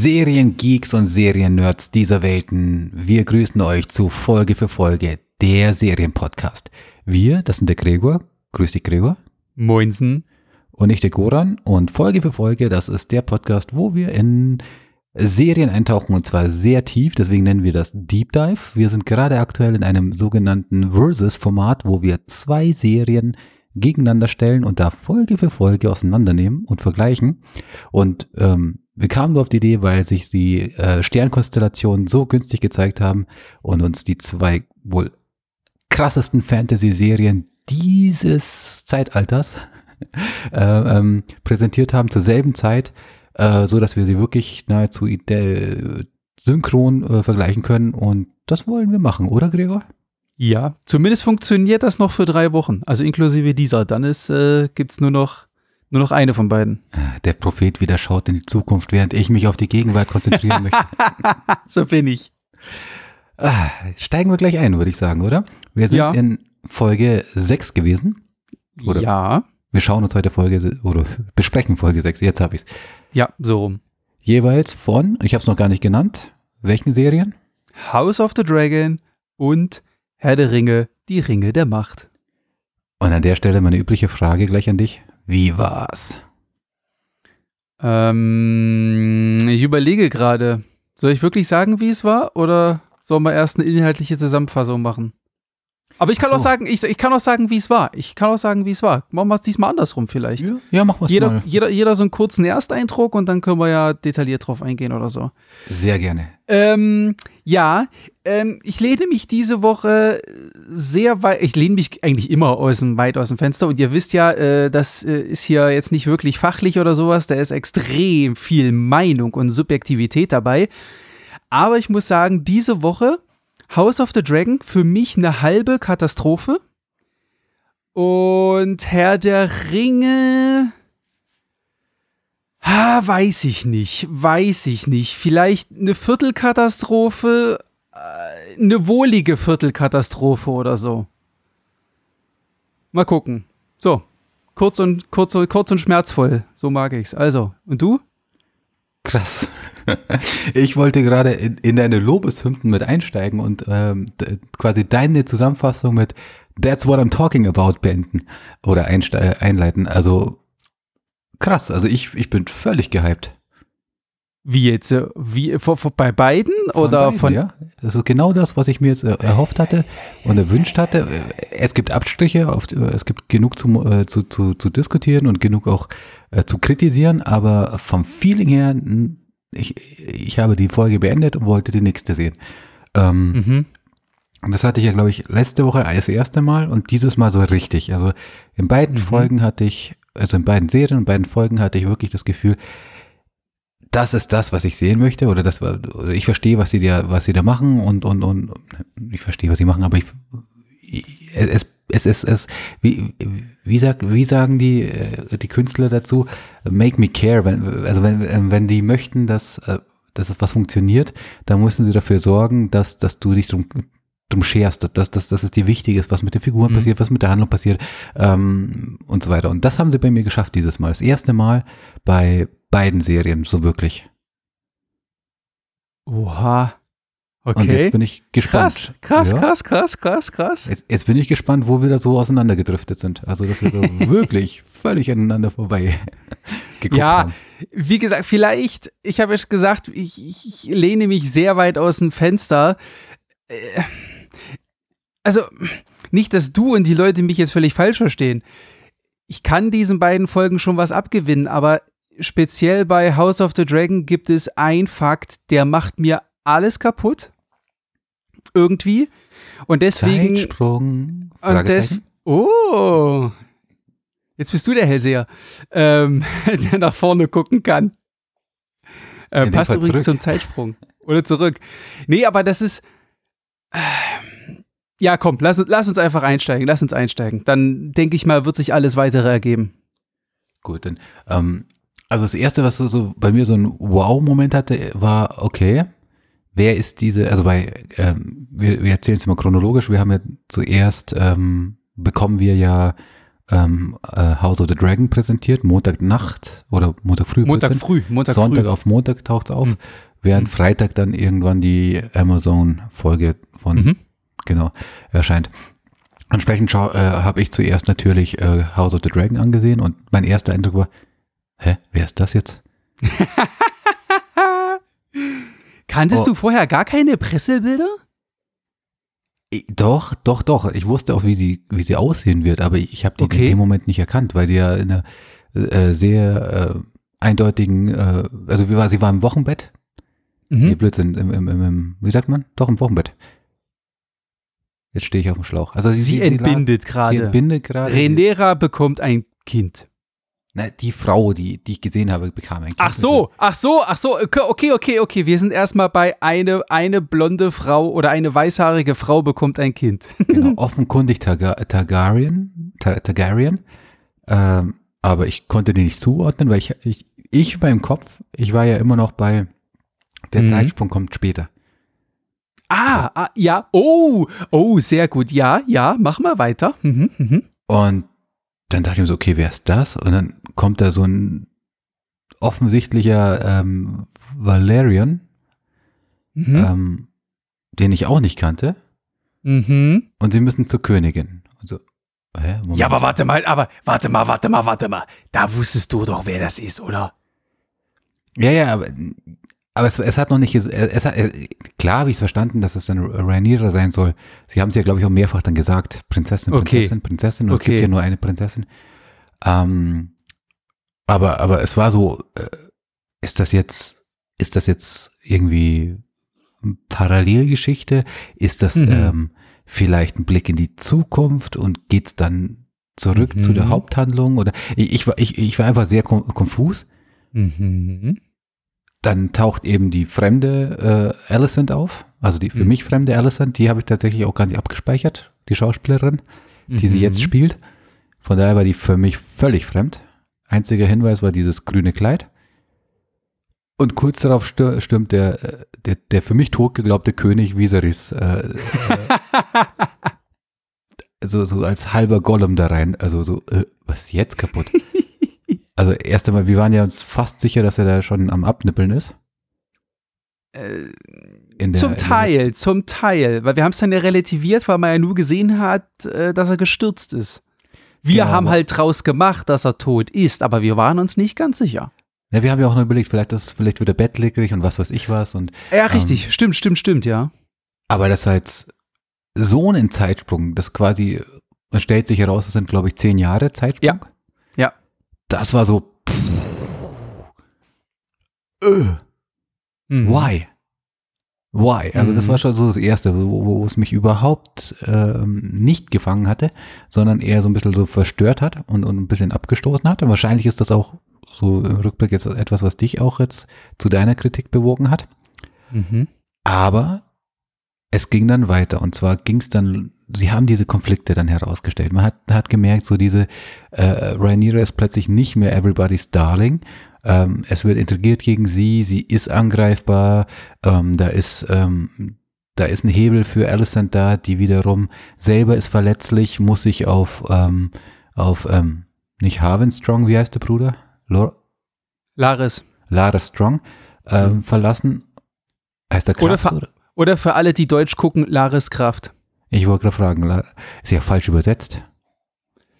Seriengeeks und Seriennerds dieser Welten, wir grüßen euch zu Folge für Folge der Serienpodcast. Wir, das sind der Gregor. Grüß dich, Gregor. Moinsen. Und ich, der Goran. Und Folge für Folge, das ist der Podcast, wo wir in Serien eintauchen und zwar sehr tief, deswegen nennen wir das Deep Dive. Wir sind gerade aktuell in einem sogenannten Versus-Format, wo wir zwei Serien gegeneinander stellen und da Folge für Folge auseinandernehmen und vergleichen. Und ähm, wir kamen nur auf die Idee, weil sich die äh, Sternkonstellationen so günstig gezeigt haben und uns die zwei wohl krassesten Fantasy-Serien dieses Zeitalters äh, ähm, präsentiert haben zur selben Zeit, äh, so dass wir sie wirklich nahezu synchron äh, vergleichen können. Und das wollen wir machen, oder Gregor? Ja, zumindest funktioniert das noch für drei Wochen, also inklusive dieser. Dann äh, gibt's nur noch nur noch eine von beiden. Äh, der Prophet wieder schaut in die Zukunft, während ich mich auf die Gegenwart konzentrieren möchte. so bin ich. Ah, steigen wir gleich ein, würde ich sagen, oder? Wir sind ja. in Folge 6 gewesen. Oder? Ja. Wir schauen uns heute Folge oder besprechen Folge 6. Jetzt habe ich es. Ja, so rum. Jeweils von, ich habe es noch gar nicht genannt, welchen Serien? House of the Dragon und Herr der Ringe, die Ringe der Macht. Und an der Stelle meine übliche Frage gleich an dich. Wie war's? Ähm, ich überlege gerade. Soll ich wirklich sagen, wie es war? Oder sollen wir erst eine inhaltliche Zusammenfassung machen? Aber ich kann so. auch sagen, ich, ich kann auch sagen, wie es war. Ich kann auch sagen, wie es war. Machen wir es diesmal andersrum vielleicht. Ja, ja machen wir es jeder, mal. Jeder, jeder so einen kurzen Ersteindruck und dann können wir ja detailliert drauf eingehen oder so. Sehr gerne. Ähm, ja, ähm, ich lehne mich diese Woche sehr weit, ich lehne mich eigentlich immer aus dem, weit aus dem Fenster und ihr wisst ja, äh, das äh, ist hier jetzt nicht wirklich fachlich oder sowas, da ist extrem viel Meinung und Subjektivität dabei. Aber ich muss sagen, diese Woche House of the Dragon für mich eine halbe Katastrophe. Und Herr der Ringe. Ah, weiß ich nicht. Weiß ich nicht. Vielleicht eine Viertelkatastrophe. Äh, eine wohlige Viertelkatastrophe oder so. Mal gucken. So. Kurz und, kurz, kurz und schmerzvoll. So mag ich's. Also, und du? Krass. Ich wollte gerade in, in deine Lobeshymnen mit einsteigen und ähm, quasi deine Zusammenfassung mit That's what I'm talking about beenden oder einleiten. Also krass, also ich, ich bin völlig gehypt. Wie jetzt? Äh, wie vor, vor, bei beiden von oder beiden, von? Ja, das ist genau das, was ich mir jetzt äh, erhofft hatte und erwünscht hatte. Es gibt Abstriche, auf, es gibt genug zu, äh, zu, zu, zu diskutieren und genug auch äh, zu kritisieren, aber vom Feeling her, ich, ich habe die Folge beendet und wollte die nächste sehen. Ähm, mhm. Und das hatte ich ja, glaube ich, letzte Woche das erste Mal und dieses Mal so richtig. Also in beiden mhm. Folgen hatte ich, also in beiden Serien und beiden Folgen hatte ich wirklich das Gefühl, das ist das, was ich sehen möchte, oder das, oder ich verstehe, was sie da, was sie da machen und, und, und, ich verstehe, was sie machen, aber ich, es, es, es, es, wie, wie, sag, wie sagen die, äh, die Künstler dazu? Make me care. Wenn, also wenn, wenn die möchten, dass, äh, dass was funktioniert, dann müssen sie dafür sorgen, dass, dass du dich drum, drum scherst, dass, dass, dass es dir wichtig ist, was mit den Figuren mhm. passiert, was mit der Handlung passiert ähm, und so weiter. Und das haben sie bei mir geschafft dieses Mal. Das erste Mal bei beiden Serien, so wirklich. Oha. Okay. Und jetzt bin ich gespannt. Krass, krass, ja. krass, krass, krass, krass. Jetzt, jetzt, bin ich gespannt, wo wir da so auseinandergedriftet sind. Also, dass wir so wirklich völlig aneinander vorbei geguckt ja, haben. Ja, wie gesagt, vielleicht, ich habe ja gesagt, ich, ich, lehne mich sehr weit aus dem Fenster. Äh, also, nicht, dass du und die Leute mich jetzt völlig falsch verstehen. Ich kann diesen beiden Folgen schon was abgewinnen, aber speziell bei House of the Dragon gibt es ein Fakt, der macht mir alles kaputt. Irgendwie. Und deswegen. Zeitsprung. Und des, oh. Jetzt bist du der Hellseher, ähm, der nach vorne gucken kann. Äh, passt übrigens zurück. zum Zeitsprung. Oder zurück. Nee, aber das ist. Äh, ja, komm, lass, lass uns einfach einsteigen. Lass uns einsteigen. Dann denke ich mal, wird sich alles weitere ergeben. Gut, dann. Ähm, also das erste, was so, so bei mir so ein Wow-Moment hatte, war, okay, wer ist diese, also bei, ähm, wir, wir erzählen es mal chronologisch, wir haben ja zuerst, ähm, bekommen wir ja ähm, äh, House of the Dragon präsentiert, Montagnacht oder Montag früh. Montag früh, Montag Sonntag früh. auf Montag taucht es auf, Mhm. während Mhm. Freitag dann irgendwann die Amazon-Folge von, Mhm. genau, erscheint. Entsprechend äh, habe ich zuerst natürlich äh, House of the Dragon angesehen und mein erster Eindruck war, hä, wer ist das jetzt? Kanntest Oh. du vorher gar keine Pressebilder? Ich- Doch, doch, doch. Ich wusste auch, wie sie, wie sie aussehen wird, aber ich habe die Okay. in dem Moment nicht erkannt, weil die ja in einer äh, sehr äh, eindeutigen, äh, also wie war, sie war im Wochenbett. Nee, Mhm. Blödsinn, im, im, im, wie sagt man? Doch, im Wochenbett. Jetzt stehe ich auf dem Schlauch. Also sie, Sie lag- entbindet Sie gerade. entbindet gerade. Renera bekommt ein Kind. Na, die Frau, die, die ich gesehen habe, bekam ein Kind. Ach so, ach so, ach so. Okay, okay, okay. Wir sind erstmal bei eine, eine blonde Frau oder eine weißhaarige Frau bekommt ein Kind. Genau, offenkundig Targa Targaryen. Tar Targaryen. Ähm, aber ich konnte die nicht zuordnen, weil ich, ich, ich beim Kopf, ich war ja immer noch bei, der Mhm. Zeitsprung kommt später. Ah, ah, ja. Oh, oh, sehr gut. Ja, ja, mach mal weiter. Mhm, mhm. Und dann dachte ich mir so, okay, wer ist das? Und dann kommt da so ein offensichtlicher ähm, Valerian, Mhm. ähm, den ich auch nicht kannte. mhm. Und sie müssen zur Königin. Und so, hä. Ja, aber warte mal, aber warte mal, warte mal, warte mal. Da wusstest du doch, wer das ist, oder? Ja, ja, aber, aber es, es hat noch nicht, ges- es hat, äh, klar habe ich es verstanden, dass es dann Rhaenyra sein soll. Sie haben es ja, glaube ich, auch mehrfach dann gesagt, Prinzessin, Okay. Prinzessin, Prinzessin, und es Okay. gibt ja nur eine Prinzessin. Ähm, aber, aber es war so, äh, ist das jetzt, ist das jetzt irgendwie eine Parallelgeschichte? Ist das Mhm. ähm, vielleicht ein Blick in die Zukunft und geht's dann zurück zu der Mhm. Haupthandlung? Oder ich, ich, war, ich, ich war einfach sehr kon- konfus Mhm. Dann taucht eben die fremde äh, Alicent auf, also die für Mhm. mich fremde Alicent, die habe ich tatsächlich auch gar nicht abgespeichert, die Schauspielerin, die sie Mhm. jetzt spielt. Von daher war die für mich völlig fremd. Einziger Hinweis war dieses grüne Kleid. Und kurz darauf stür- stürmt der, äh, der, der für mich totgeglaubte König Viserys äh, äh, so, so als halber Gollum da rein. Also so, äh, was ist jetzt kaputt? Also erst einmal, wir waren ja uns fast sicher, dass er da schon am Abnippeln ist. Äh, der, zum Teil, zum Teil. Weil wir haben es dann ja relativiert, weil man ja nur gesehen hat, äh, dass er gestürzt ist. Wir Genau, haben halt draus gemacht, dass er tot ist, aber wir waren uns nicht ganz sicher. Ja, wir haben ja auch noch überlegt, vielleicht, das, vielleicht wird er bettlägerig und was weiß ich was. Und, Ja, richtig. stimmt, stimmt, stimmt, ja. aber das jetzt so ein Zeitsprung, das quasi, man stellt sich heraus, es sind, glaube ich, zehn Jahre Zeitsprung. Ja. Das war so, äh, Mhm. why? Why? Also das Mhm. war schon so das Erste, wo, wo es mich überhaupt ähm, nicht gefangen hatte, sondern eher so ein bisschen so verstört hat und, und ein bisschen abgestoßen hat. Und wahrscheinlich ist das auch so im Rückblick jetzt etwas, was dich auch jetzt zu deiner Kritik bewogen hat. Mhm. Aber es ging dann weiter und zwar ging es dann, sie haben diese Konflikte dann herausgestellt. Man hat, hat gemerkt, so diese äh, Rhaenyra ist plötzlich nicht mehr everybody's darling. Ähm, es wird intrigiert gegen sie, sie ist angreifbar, ähm, da ist ähm, da ist ein Hebel für Alicent da, die wiederum selber ist verletzlich, muss sich auf ähm, auf ähm, nicht Harvin Strong, wie heißt der Bruder? Lor Laris. Lara Strong ähm, verlassen. Heißt der Mhm. Oder Kraft, ver- oder? Oder für alle, die Deutsch gucken, Laris Kraft. Ich wollte gerade fragen, ist ja falsch übersetzt.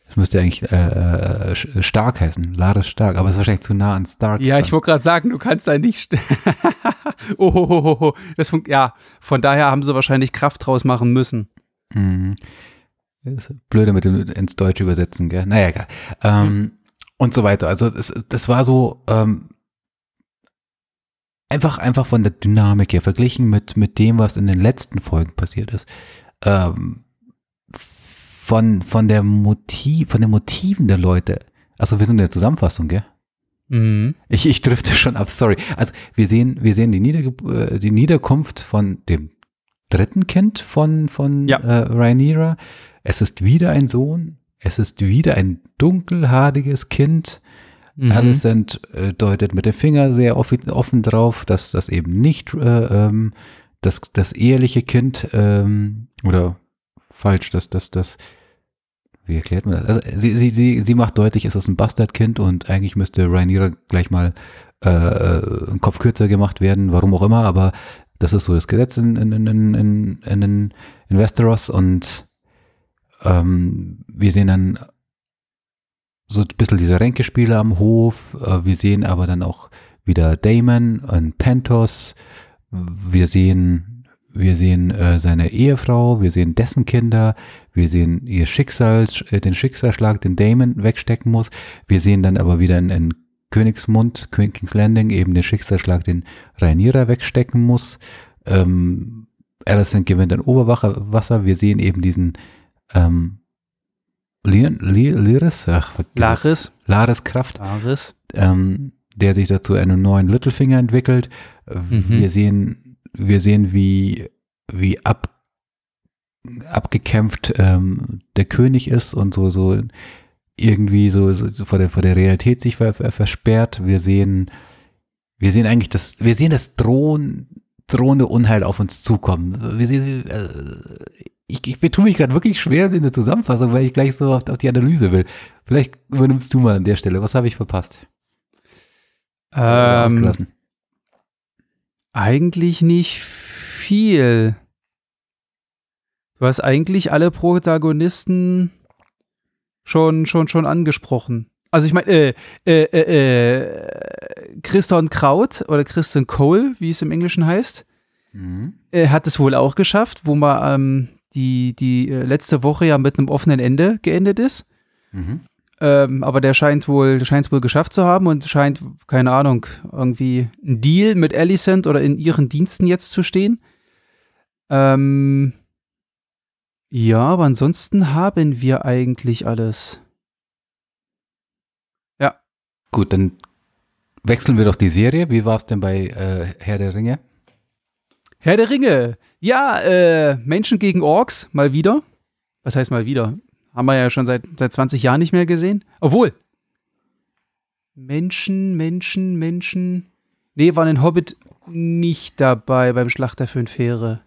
Das müsste eigentlich äh, äh, stark heißen. Laris stark, aber ist wahrscheinlich zu nah an Stark. Ja, dran. ich wollte gerade sagen, du kannst da nicht. oh, oh, oh, oh. Das fun- ja, von daher haben sie wahrscheinlich Kraft draus machen müssen. Mhm. Blöde mit dem ins Deutsche übersetzen, gell? Naja, egal. Ähm, Und so weiter. Also das, das war so ähm, einfach, einfach von der Dynamik her verglichen mit, mit dem, was in den letzten Folgen passiert ist. Ähm, von, von der Motiv, von den Motiven der Leute. Also wir sind in der Zusammenfassung, gell? Mhm. Ich, ich drifte schon ab, sorry. Also wir sehen, wir sehen die, Niederge äh, die Niederkunft von dem dritten Kind von, von Ja. äh, Rhaenyra. Es ist wieder ein Sohn. Es ist wieder ein dunkelhaariges Kind. Mhm. Alicent äh, deutet mit dem Finger sehr offen drauf, dass das eben nicht äh, ähm, das, das eheliche Kind ähm, oder falsch, dass das, das, wie erklärt man das? Also sie, sie, sie, sie macht deutlich, es ist ein Bastardkind und eigentlich müsste Rhaenyra gleich mal äh, ein Kopf kürzer gemacht werden, warum auch immer, aber das ist so das Gesetz in, in, in, in, in, in Westeros und ähm, wir sehen dann so ein bisschen diese Ränkespiele am Hof. Äh, wir sehen aber dann auch wieder Damon und Pentos. Wir sehen, wir sehen äh, seine Ehefrau, wir sehen dessen Kinder, wir sehen ihr Schicksal, äh, den Schicksalsschlag, den Damon wegstecken muss. Wir sehen dann aber wieder in, in Königsmund, King's Landing, eben den Schicksalsschlag, den Rhaenyra wegstecken muss. Ähm, Alicent gewinnt ein Oberwasser. Wir sehen eben diesen ähm, Liris, ach, Laris. Laris Kraft, Laris. Ähm, der sich dazu einen neuen Littlefinger entwickelt. Mhm. Wir sehen, wir sehen, wie, wie ab, abgekämpft ähm, der König ist und so, so irgendwie so, so vor, der, vor der Realität sich ver, ver, versperrt. Wir sehen, wir sehen eigentlich das, wir sehen das drohen, drohende Unheil auf uns zukommen. Wir sehen, äh, ich, ich betue mich gerade wirklich schwer in der Zusammenfassung, weil ich gleich so auf, auf die Analyse will. Vielleicht übernimmst du mal an der Stelle. Was habe ich verpasst? Ähm, eigentlich nicht viel. Du hast eigentlich alle Protagonisten schon, schon, schon angesprochen. Also ich meine, äh, äh, äh, äh, Christian Kraut oder Christian Cole, wie es im Englischen heißt, mhm. äh, hat es wohl auch geschafft, wo man ähm, die, die äh, letzte Woche ja mit einem offenen Ende geendet ist. Mhm. Ähm, aber der scheint wohl, scheint es wohl geschafft zu haben und scheint, keine Ahnung, irgendwie ein Deal mit Alicent oder in ihren Diensten jetzt zu stehen. Ähm, ja, aber ansonsten haben wir eigentlich alles. Ja. Gut, dann wechseln wir doch die Serie. Wie war es denn bei äh, Herr der Ringe? Herr der Ringe. Ja, äh, Menschen gegen Orks, mal wieder. Was heißt mal wieder? Haben wir ja schon seit, seit 20 Jahren nicht mehr gesehen. Obwohl. Menschen, Menschen, Menschen. Nee, waren in Hobbit nicht dabei beim Schlachter für Fähre.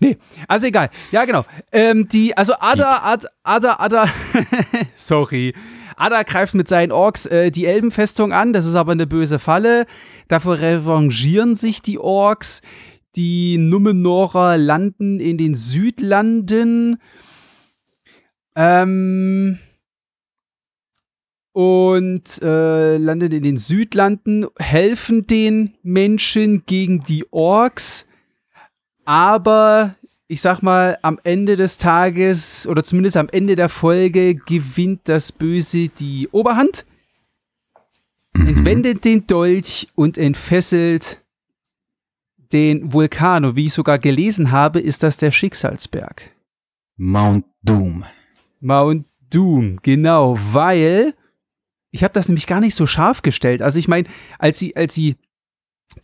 Nee, also egal. Ja, genau. Ähm, die, also Ada, Ada, Ada, Ada, sorry. Ada greift mit seinen Orks äh, die Elbenfestung an. Das ist aber eine böse Falle. Dafür revanchieren sich die Orks. Die Numenorer landen in den Südlanden. Ähm, und äh, landen in den Südlanden, helfen den Menschen gegen die Orks. Aber ich sag mal, am Ende des Tages oder zumindest am Ende der Folge gewinnt das Böse die Oberhand, mhm. entwendet den Dolch und entfesselt den Vulkano. Wie ich sogar gelesen habe, ist das der Schicksalsberg. Mount Doom. Mount Doom, genau, weil ich habe das nämlich gar nicht so scharf gestellt. Also ich meine, als sie, als sie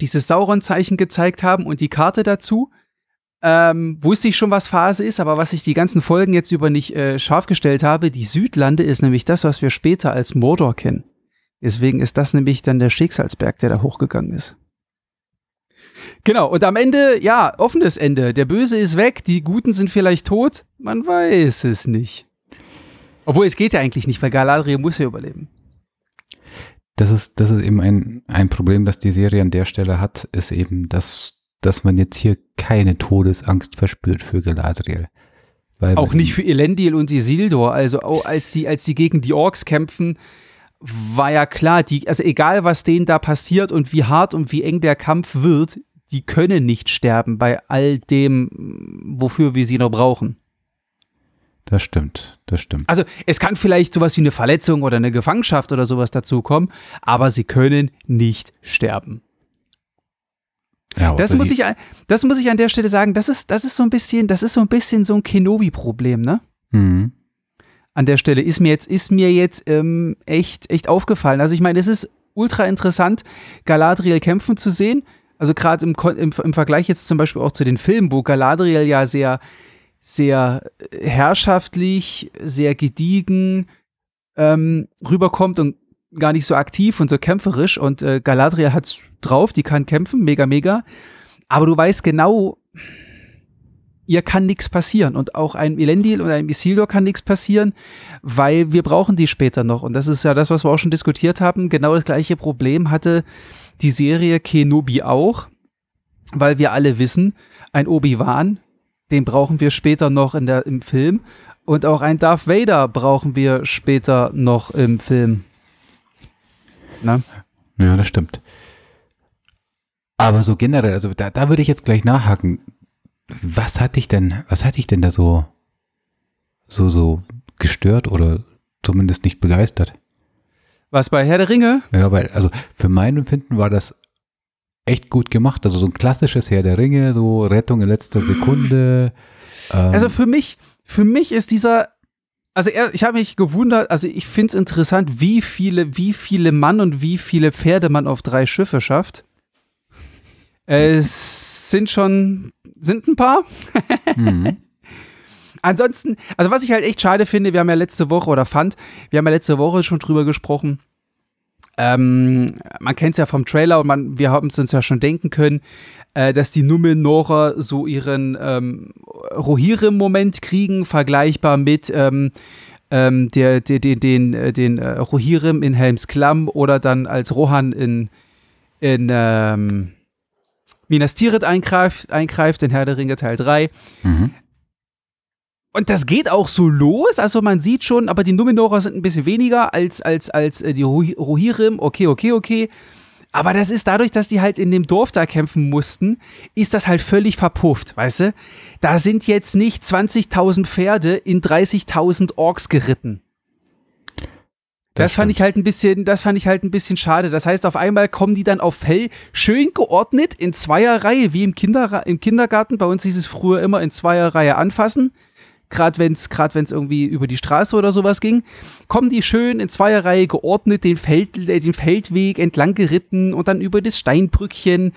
dieses Sauron-Zeichen gezeigt haben und die Karte dazu, ähm, wusste ich schon, was Phase ist, aber was ich die ganzen Folgen jetzt über nicht äh, scharf gestellt habe, die Südlande ist nämlich das, was wir später als Mordor kennen. Deswegen ist das nämlich dann der Schicksalsberg, der da hochgegangen ist. Genau, und am Ende, ja, offenes Ende. Der Böse ist weg, die Guten sind vielleicht tot. Man weiß es nicht. Obwohl, es geht ja eigentlich nicht, weil Galadriel muss ja überleben. Das ist, das ist eben ein, ein Problem, das die Serie an der Stelle hat, ist eben, dass, dass man jetzt hier keine Todesangst verspürt für Galadriel. Weil auch nicht für Elendil und Isildur. Also auch als die, als die gegen die Orks kämpfen, war ja klar, die, also egal was denen da passiert und wie hart und wie eng der Kampf wird, die können nicht sterben bei all dem, wofür wir sie noch brauchen. Das stimmt, das stimmt. Also es kann vielleicht sowas wie eine Verletzung oder eine Gefangenschaft oder sowas dazukommen, aber sie können nicht sterben. Ja, das, muss ich, das muss ich an der Stelle sagen, das ist, das ist so ein bisschen, das ist so ein bisschen so ein Kenobi-Problem, ne? Mhm. An der Stelle ist mir jetzt, ist mir jetzt ähm, echt, echt aufgefallen. Also ich meine, es ist ultra interessant, Galadriel kämpfen zu sehen. Also gerade im, im, im Vergleich jetzt zum Beispiel auch zu den Filmen, wo Galadriel ja sehr, sehr herrschaftlich, sehr gediegen ähm, rüberkommt und gar nicht so aktiv und so kämpferisch. Und äh, Galadriel hat's drauf, die kann kämpfen, mega, mega. Aber du weißt genau, ihr kann nichts passieren und auch ein Elendil und ein Isildur kann nichts passieren, weil wir brauchen die später noch. Und das ist ja das, was wir auch schon diskutiert haben. Genau das gleiche Problem hatte die Serie Kenobi auch, weil wir alle wissen, ein Obi-Wan, den brauchen wir später noch in der, im Film. Und auch ein Darth Vader brauchen wir später noch im Film. Na? Ja, das stimmt. Aber so generell, also da, da würde ich jetzt gleich nachhaken. Was hat dich denn, was hat dich denn da so, so, so gestört oder zumindest nicht begeistert? Was bei Herr der Ringe? Ja, weil, also für mein Empfinden war das echt gut gemacht. Also so ein klassisches Herr der Ringe, so Rettung in letzter Sekunde. Ähm. Also für mich, für mich ist dieser, also ich habe mich gewundert, also ich finde es interessant, wie viele, wie viele Mann und wie viele Pferde man auf drei Schiffe schafft. Es sind schon, sind ein paar. mhm. Ansonsten, also was ich halt echt schade finde, wir haben ja letzte Woche oder fand, wir haben ja letzte Woche schon drüber gesprochen, ähm, man kennt es ja vom Trailer und man, wir haben es uns ja schon denken können, äh, dass die Numenorer so ihren ähm, Rohirrim-Moment kriegen, vergleichbar mit ähm, ähm, der, der, den, den, äh, den äh, Rohirrim in Helms Klamm oder dann als Rohan in, in ähm, Minas Tirith eingreift, eingreift in Herr der Ringe Teil 3. Mhm. Und das geht auch so los, also man sieht schon, aber die Numenorer sind ein bisschen weniger als, als, als äh, die Rohirrim. Okay, okay, okay. Aber das ist dadurch, dass die halt in dem Dorf da kämpfen mussten, ist das halt völlig verpufft, weißt du? Da sind jetzt nicht 20.000 Pferde in 30.000 Orks geritten. Das, das fand ich halt ein bisschen, das fand ich halt ein bisschen schade. Das heißt, auf einmal kommen die dann auf Fell schön geordnet in Zweierreihe, wie im, Kinder, im Kindergarten. Bei uns hieß es früher immer in Zweierreihe anfassen gerade wenn es gerade wenn es irgendwie über die Straße oder sowas ging, kommen die schön in Zweierreihe geordnet den, Feld, äh, den Feldweg entlang geritten und dann über das Steinbrückchen.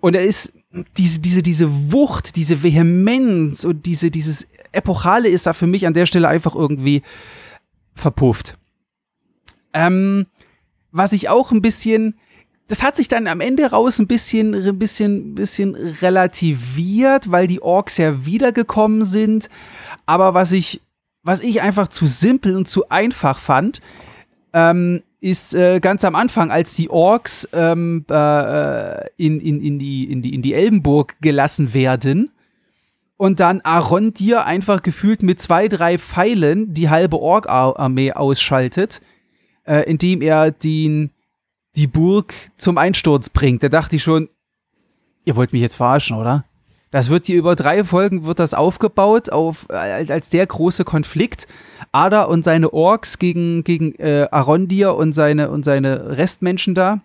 Und er ist diese, diese, diese Wucht, diese Vehemenz und diese, dieses Epochale ist da für mich an der Stelle einfach irgendwie verpufft. Ähm, was ich auch ein bisschen, das hat sich dann am Ende raus ein bisschen, ein bisschen, bisschen relativiert, weil die Orks ja wiedergekommen sind. Aber was ich, was ich einfach zu simpel und zu einfach fand, ähm, ist äh, ganz am Anfang, als die Orks ähm, äh, in, in, in, die, in, die, in die Elbenburg gelassen werden und dann Arondir einfach gefühlt mit zwei, drei Pfeilen die halbe Ork-Armee ausschaltet, äh, indem er den, die Burg zum Einsturz bringt. Da dachte ich schon, ihr wollt mich jetzt verarschen, oder? Das wird hier über drei Folgen wird das aufgebaut auf, als, als der große Konflikt. Ada und seine Orks gegen, gegen äh, Arondir und seine, und seine Restmenschen da.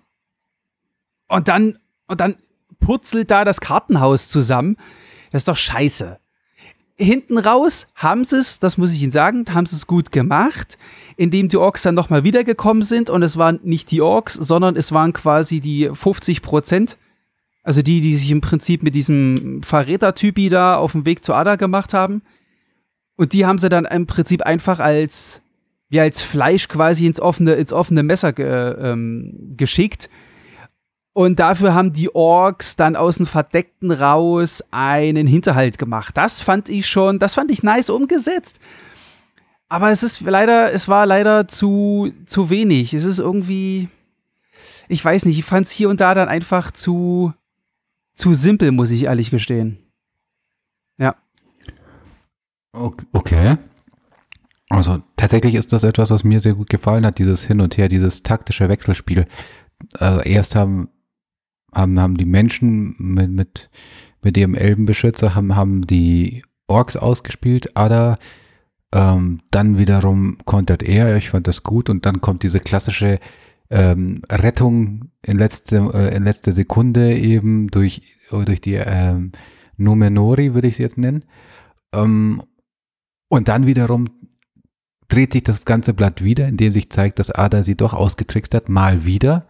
Und dann, und dann purzelt da das Kartenhaus zusammen. Das ist doch scheiße. Hinten raus haben sie es, das muss ich Ihnen sagen, haben sie es gut gemacht, indem die Orks dann nochmal wiedergekommen sind und es waren nicht die Orks, sondern es waren quasi die 50 Prozent also die, die sich im Prinzip mit diesem Verräter-Typi da auf dem Weg zu Ada gemacht haben. Und die haben sie dann im Prinzip einfach als, wie als Fleisch quasi ins offene, ins offene Messer ge, ähm, geschickt. Und dafür haben die Orks dann aus dem Verdeckten raus einen Hinterhalt gemacht. Das fand ich schon, das fand ich nice umgesetzt. Aber es ist leider, es war leider zu, zu wenig. Es ist irgendwie, ich weiß nicht, ich fand es hier und da dann einfach zu, zu simpel, muss ich ehrlich gestehen. Ja. Okay. Also tatsächlich ist das etwas, was mir sehr gut gefallen hat, dieses Hin und Her, dieses taktische Wechselspiel. Also erst haben, haben, haben die Menschen mit, mit, mit ihrem Elbenbeschützer, haben, haben die Orks ausgespielt, Ada, ähm, dann wiederum kontert er, ich fand das gut, und dann kommt diese klassische ähm, Rettung in letzte, äh, in letzter Sekunde eben durch, durch die ähm, Numenori, würde ich sie jetzt nennen. Ähm, und dann wiederum dreht sich das ganze Blatt wieder, indem sich zeigt, dass Ada sie doch ausgetrickst hat, mal wieder.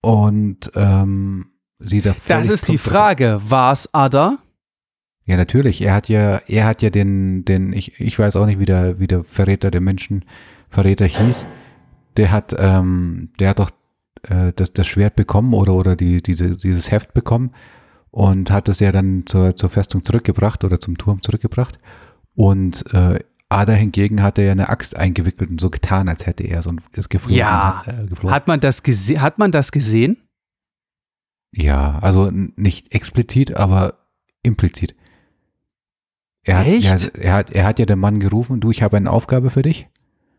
Und ähm, sie da Das ist die Frage, war es Ada? Ja, natürlich. Er hat ja, er hat ja den, den, ich, ich weiß auch nicht, wie der, wie der Verräter der Menschen, Verräter hieß der hat, ähm, der hat doch äh, das, das Schwert bekommen oder, oder die, diese, dieses Heft bekommen. und hat es ja dann zur, zur Festung zurückgebracht oder zum Turm zurückgebracht. Und äh, Ada hingegen hatte ja eine Axt eingewickelt und so getan, als hätte er so ein ist geflogen. Ja. Äh, geflogen. Hat man das gesehen? Hat man das gesehen? ja, also nicht explizit, aber implizit. Er hat, Echt? Ja, er, hat, er hat ja den Mann gerufen, du, ich habe eine Aufgabe für dich.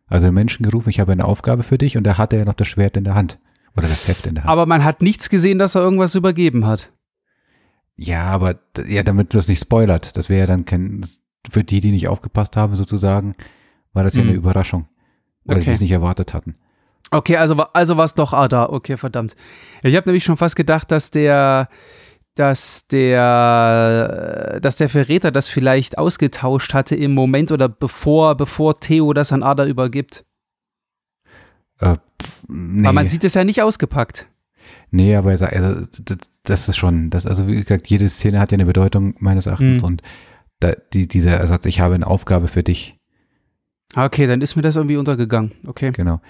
Also den Menschen gerufen, ich habe eine Aufgabe für dich und da hatte er noch das Schwert in der Hand. Oder das Heft in der Hand. Aber man hat nichts gesehen, dass er irgendwas übergeben hat. Ja, aber ja, damit das nicht spoilert, das wäre ja dann kein, für die, die nicht aufgepasst haben, sozusagen, war das ja eine Hm. Überraschung. Die Okay. es nicht erwartet hatten. Okay, also, also war es doch Ada. Okay, verdammt. Ich habe nämlich schon fast gedacht, dass der, dass der, dass der Verräter das vielleicht ausgetauscht hatte im Moment oder bevor, bevor Theo das an Ada übergibt. Äh, pf, nee, Aber man sieht es ja nicht ausgepackt. nee, aber er sagt, also, das, das ist schon, das, also wie gesagt, jede Szene hat ja eine Bedeutung meines Erachtens Hm. und da, die, dieser Ersatz, ich habe eine Aufgabe für dich, Ah, Okay, dann ist mir das irgendwie untergegangen. Okay. genau.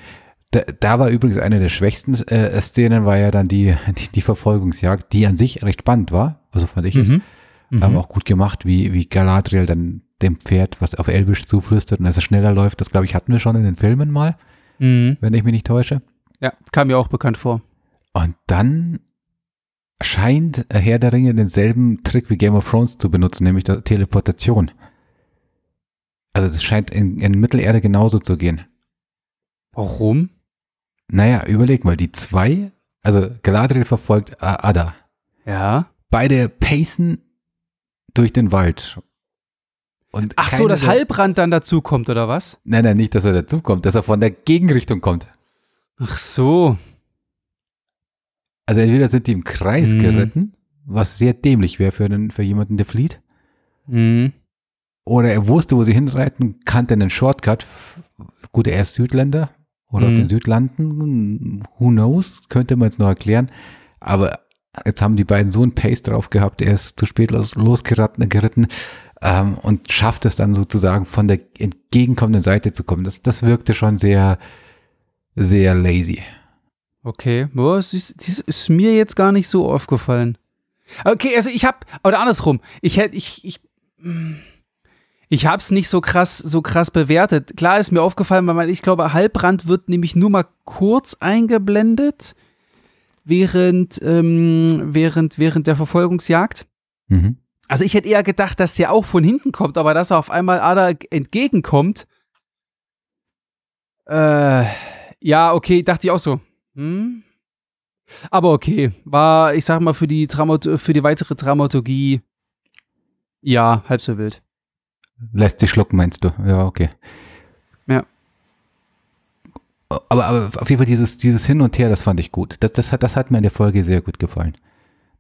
Da, da war übrigens eine der schwächsten äh, Szenen, war ja dann die, die, die Verfolgungsjagd, die an sich recht spannend war, also fand ich es. Mhm. Mhm. Ähm, auch gut gemacht, wie, wie Galadriel dann dem Pferd, was auf Elbisch zuflüstert und dass es schneller läuft. Das, glaube ich, hatten wir schon in den Filmen mal, Mhm. wenn ich mich nicht täusche. Ja, kam mir auch bekannt vor. Und dann scheint Herr der Ringe denselben Trick wie Game of Thrones zu benutzen, nämlich die Teleportation. Also das scheint in, in Mittelerde genauso zu gehen. Warum? Naja, überleg mal, die zwei, also Galadriel verfolgt Ada. Ja. Beide pacen durch den Wald. Und Ach so, dass Halbrand dann dazu kommt, oder was? Nein, nein, nicht, dass er dazukommt, dass er von der Gegenrichtung kommt. Ach so. Also entweder sind die im Kreis Mhm. geritten, was sehr dämlich wäre für, einen, für jemanden, der flieht, Mhm. oder er wusste, wo sie hinreiten, kannte einen Shortcut. Gut, er ist Südländer oder aus Mhm. den Südlanden, who knows, könnte man jetzt noch erklären. Aber jetzt haben die beiden so einen Pace drauf gehabt, er ist zu spät los, losgeritten geritten, ähm, und schafft es dann sozusagen von der entgegenkommenden Seite zu kommen. Das, das wirkte schon sehr, sehr lazy. Okay, Boah, es ist, es ist mir jetzt gar nicht so aufgefallen. Okay, also ich hab, oder andersrum, ich hätte, ich, ich, mm, ich hab's nicht so krass, so krass bewertet. Klar ist mir aufgefallen, weil man, ich glaube, Halbrand wird nämlich nur mal kurz eingeblendet, während, ähm, während, während der Verfolgungsjagd. Mhm. Also ich hätte eher gedacht, dass der auch von hinten kommt, aber dass er auf einmal Ada entgegenkommt. Äh, ja, okay, dachte ich auch so. Hm? Aber okay, war, ich sag mal, für die, für die weitere Dramaturgie, ja, halb so wild. Lässt sich schlucken, meinst du? Ja, okay. Ja. Aber, aber auf jeden Fall dieses, dieses Hin und Her, das fand ich gut. Das, das, hat, das hat mir in der Folge sehr gut gefallen.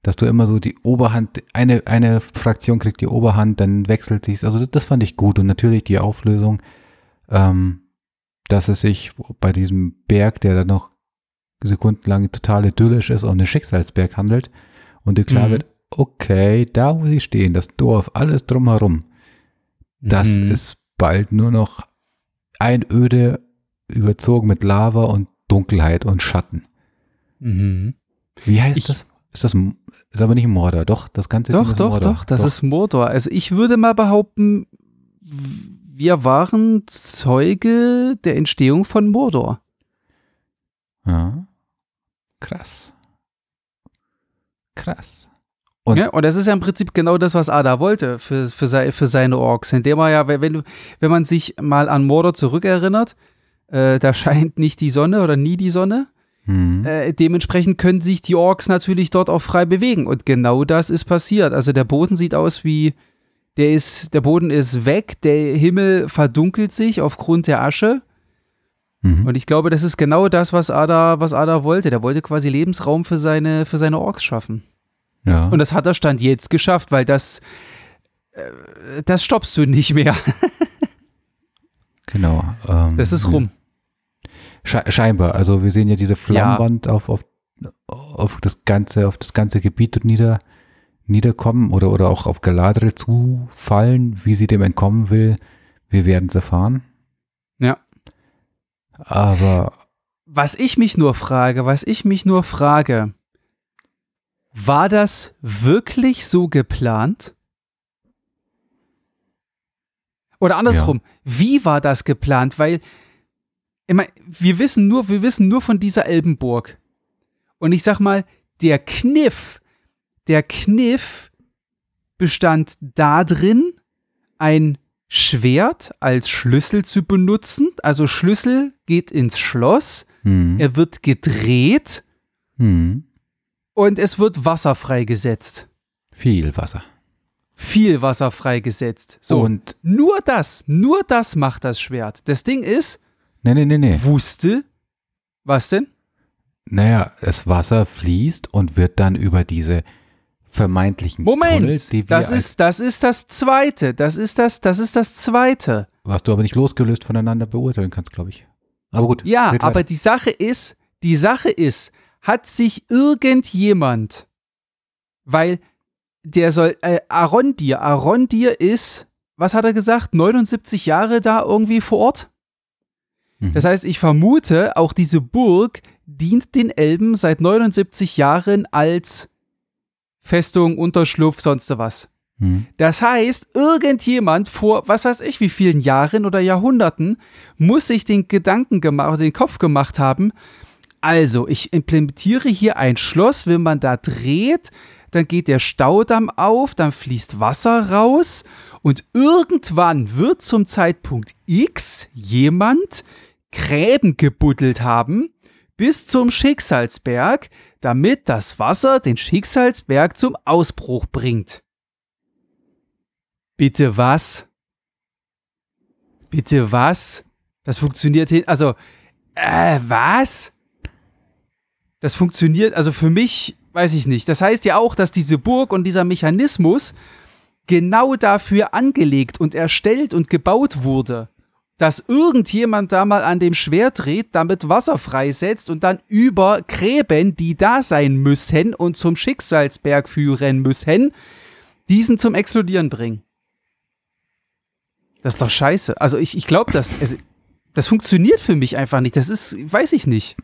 Dass du immer so die Oberhand, eine, eine Fraktion kriegt die Oberhand, dann wechselt sich's. Also das fand ich gut. Und natürlich die Auflösung, ähm, dass es sich bei diesem Berg, der dann noch sekundenlang total idyllisch ist, um einen Schicksalsberg handelt. Und dir klar Mhm. wird, okay, da wo sie stehen, das Dorf, alles drumherum, das Mhm. ist bald nur noch Einöde, überzogen mit Lava und Dunkelheit und Schatten. Mhm. Wie heißt Ich- das? Ist das ist aber nicht Mordor, doch, das ganze Ding Doch, ist doch, Mordor. doch, das ist Mordor. Also ich würde mal behaupten, wir waren Zeuge der Entstehung von Mordor. Ja. Krass. Krass. Und- ja, und das ist ja im Prinzip genau das, was Ada wollte für, für, sei, für seine Orks. Indem er ja, wenn, wenn man sich mal an Mordor zurückerinnert, äh, da scheint nicht die Sonne oder nie die Sonne. Hm. Äh, dementsprechend können sich die Orks natürlich dort auch frei bewegen. Und genau das ist passiert. Also der Boden sieht aus wie, der ist, der Boden ist weg, der Himmel verdunkelt sich aufgrund der Asche. Mhm. Und ich glaube, das ist genau das, was Ada, was Ada wollte. Der wollte quasi Lebensraum für seine, für seine Orks schaffen. Ja. Und das hat er Stand jetzt geschafft, weil das, äh, das stoppst du nicht mehr. genau. Ähm, Das ist rum. Sche scheinbar. Also wir sehen ja diese Flammenwand auf, auf, auf das ganze, auf das ganze Gebiet nieder, niederkommen oder, oder auch auf Galadriel zufallen, wie sie dem entkommen will. Wir werden es erfahren. Ja. Aber Was ich mich nur frage, was ich mich nur frage, War das wirklich so geplant? Oder andersrum, ja. wie war das geplant? Weil, ich mein, wir wissen nur, wir wissen nur von dieser Elbenburg. Und ich sag mal, der Kniff, der Kniff bestand darin, ein Schwert als Schlüssel zu benutzen. Also Schlüssel geht ins Schloss, hm. er wird gedreht hm. Und es wird Wasser freigesetzt. Viel Wasser viel Wasser freigesetzt. So, und nur das, nur das macht das Schwert. Das Ding ist, nee, nee, nee, nee. wusste, was denn? Naja, das Wasser fließt und wird dann über diese vermeintlichen Moment, Tunnel, die wir das ist das ist das zweite, das ist das das ist das zweite. Was du aber nicht losgelöst voneinander beurteilen kannst, glaube ich. Aber gut. Ja, aber die Sache ist, die Sache ist, hat sich irgendjemand weil der soll, äh, Arondir, Arondir ist, was hat er gesagt, 79 Jahre da irgendwie vor Ort? Mhm. Das heißt, ich vermute, auch diese Burg dient den Elben seit 79 Jahren als Festung, Unterschlupf, sonst was. Mhm. Das heißt, irgendjemand vor, was weiß ich, wie vielen Jahren oder Jahrhunderten muss sich den Gedanken gemacht, den Kopf gemacht haben. Also, ich implementiere hier ein Schloss, wenn man da dreht, dann geht der Staudamm auf, dann fließt Wasser raus und irgendwann wird zum Zeitpunkt X jemand Gräben gebuddelt haben bis zum Schicksalsberg, damit das Wasser den Schicksalsberg zum Ausbruch bringt. Bitte was? Bitte was? Das funktioniert hin. Also, äh, was? Das funktioniert, also für mich weiß ich nicht. Das heißt ja auch, dass diese Burg und dieser Mechanismus genau dafür angelegt und erstellt und gebaut wurde, dass irgendjemand da mal an dem Schwert dreht, damit Wasser freisetzt und dann über Gräben, die da sein müssen und zum Schicksalsberg führen müssen, diesen zum Explodieren bringen. Das ist doch scheiße. Also ich, ich glaube, das, es, das funktioniert für mich einfach nicht. Das ist, weiß ich nicht.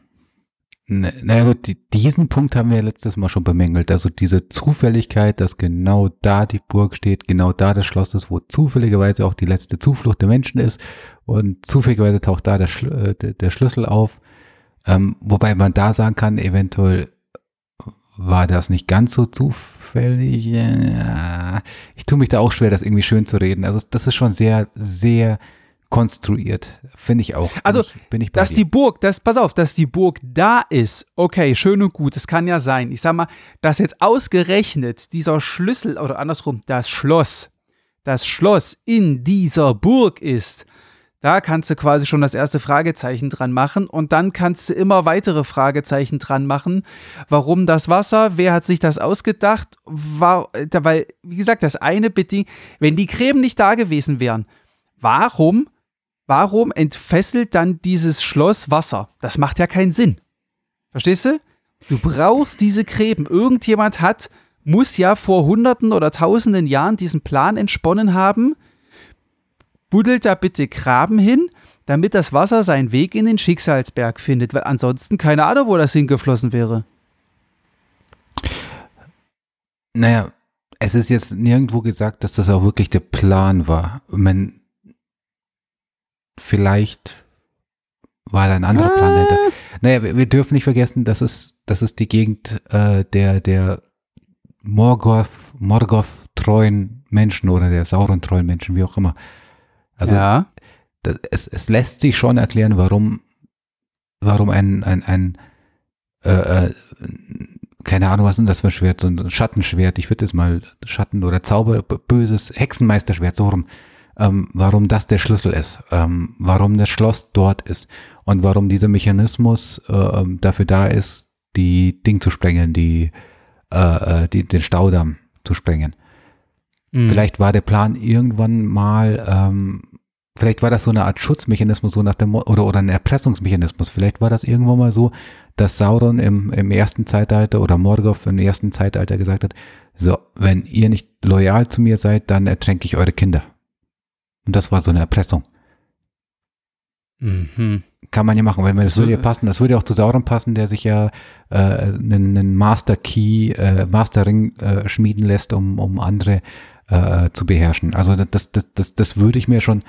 Ne, na gut, diesen Punkt haben wir ja letztes Mal schon bemängelt. Also diese Zufälligkeit, dass genau da die Burg steht, genau da das Schloss ist, wo zufälligerweise auch die letzte Zuflucht der Menschen ist und zufälligerweise taucht da der, Schl äh, der Schlüssel auf. Ähm, wobei man da sagen kann, eventuell war das nicht ganz so zufällig. Ich tue mich da auch schwer, das irgendwie schön zu reden. Also das ist schon sehr, sehr konstruiert, finde ich auch. Also, ich, bin ich dass dir. die Burg, das, pass auf, dass die Burg da ist, okay, schön und gut, das kann ja sein. Ich sag mal, dass jetzt ausgerechnet dieser Schlüssel oder andersrum, das Schloss, das Schloss in dieser Burg ist, da kannst du quasi schon das erste Fragezeichen dran machen und dann kannst du immer weitere Fragezeichen dran machen. Warum das Wasser? Wer hat sich das ausgedacht? War, weil, wie gesagt, das eine bedingt, wenn die Gräben nicht da gewesen wären, warum warum entfesselt dann dieses Schloss Wasser? Das macht ja keinen Sinn. Verstehst du? Du brauchst diese Gräben. Irgendjemand hat, muss ja vor hunderten oder tausenden Jahren diesen Plan entsponnen haben. Buddelt da bitte Graben hin, damit das Wasser seinen Weg in den Schicksalsberg findet, weil ansonsten keine Ahnung, wo das hingeflossen wäre. Naja, es ist jetzt nirgendwo gesagt, dass das auch wirklich der Plan war. Man, vielleicht war da ein anderer ah. Plan dahinter. Naja, wir, wir, dürfen nicht vergessen, das ist, das ist die Gegend äh, der, der Morgoth, Morgoth treuen Menschen oder der Sauron treuen Menschen, wie auch immer. Also ja. das, es, es lässt sich schon erklären, warum, warum ein, ein, ein äh, äh, keine Ahnung, was ist das für ein Schwert, so ein Schattenschwert, ich würde es mal Schatten- oder Zauber, böses Hexenmeisterschwert, so rum ähm, warum das der Schlüssel ist, ähm, warum das Schloss dort ist und warum dieser Mechanismus äh, dafür da ist, die Ding zu sprengen, die, äh, äh, die den Staudamm zu sprengen. Mhm. Vielleicht war der Plan irgendwann mal, ähm, vielleicht war das so eine Art Schutzmechanismus, so nach dem oder oder ein Erpressungsmechanismus. Vielleicht war das irgendwann mal so, dass Sauron im, im ersten Zeitalter oder Morgoth im ersten Zeitalter gesagt hat, so, wenn ihr nicht loyal zu mir seid, dann ertränke ich eure Kinder. Und das war so eine Erpressung. Mhm. kann man ja machen, weil das würde ja passen, das würde auch zu Sauron passen, der sich ja äh, einen, einen Master Key, äh, Master Ring äh, schmieden lässt, um, um andere äh, zu beherrschen. Also das, das, das, das würde ich mir schon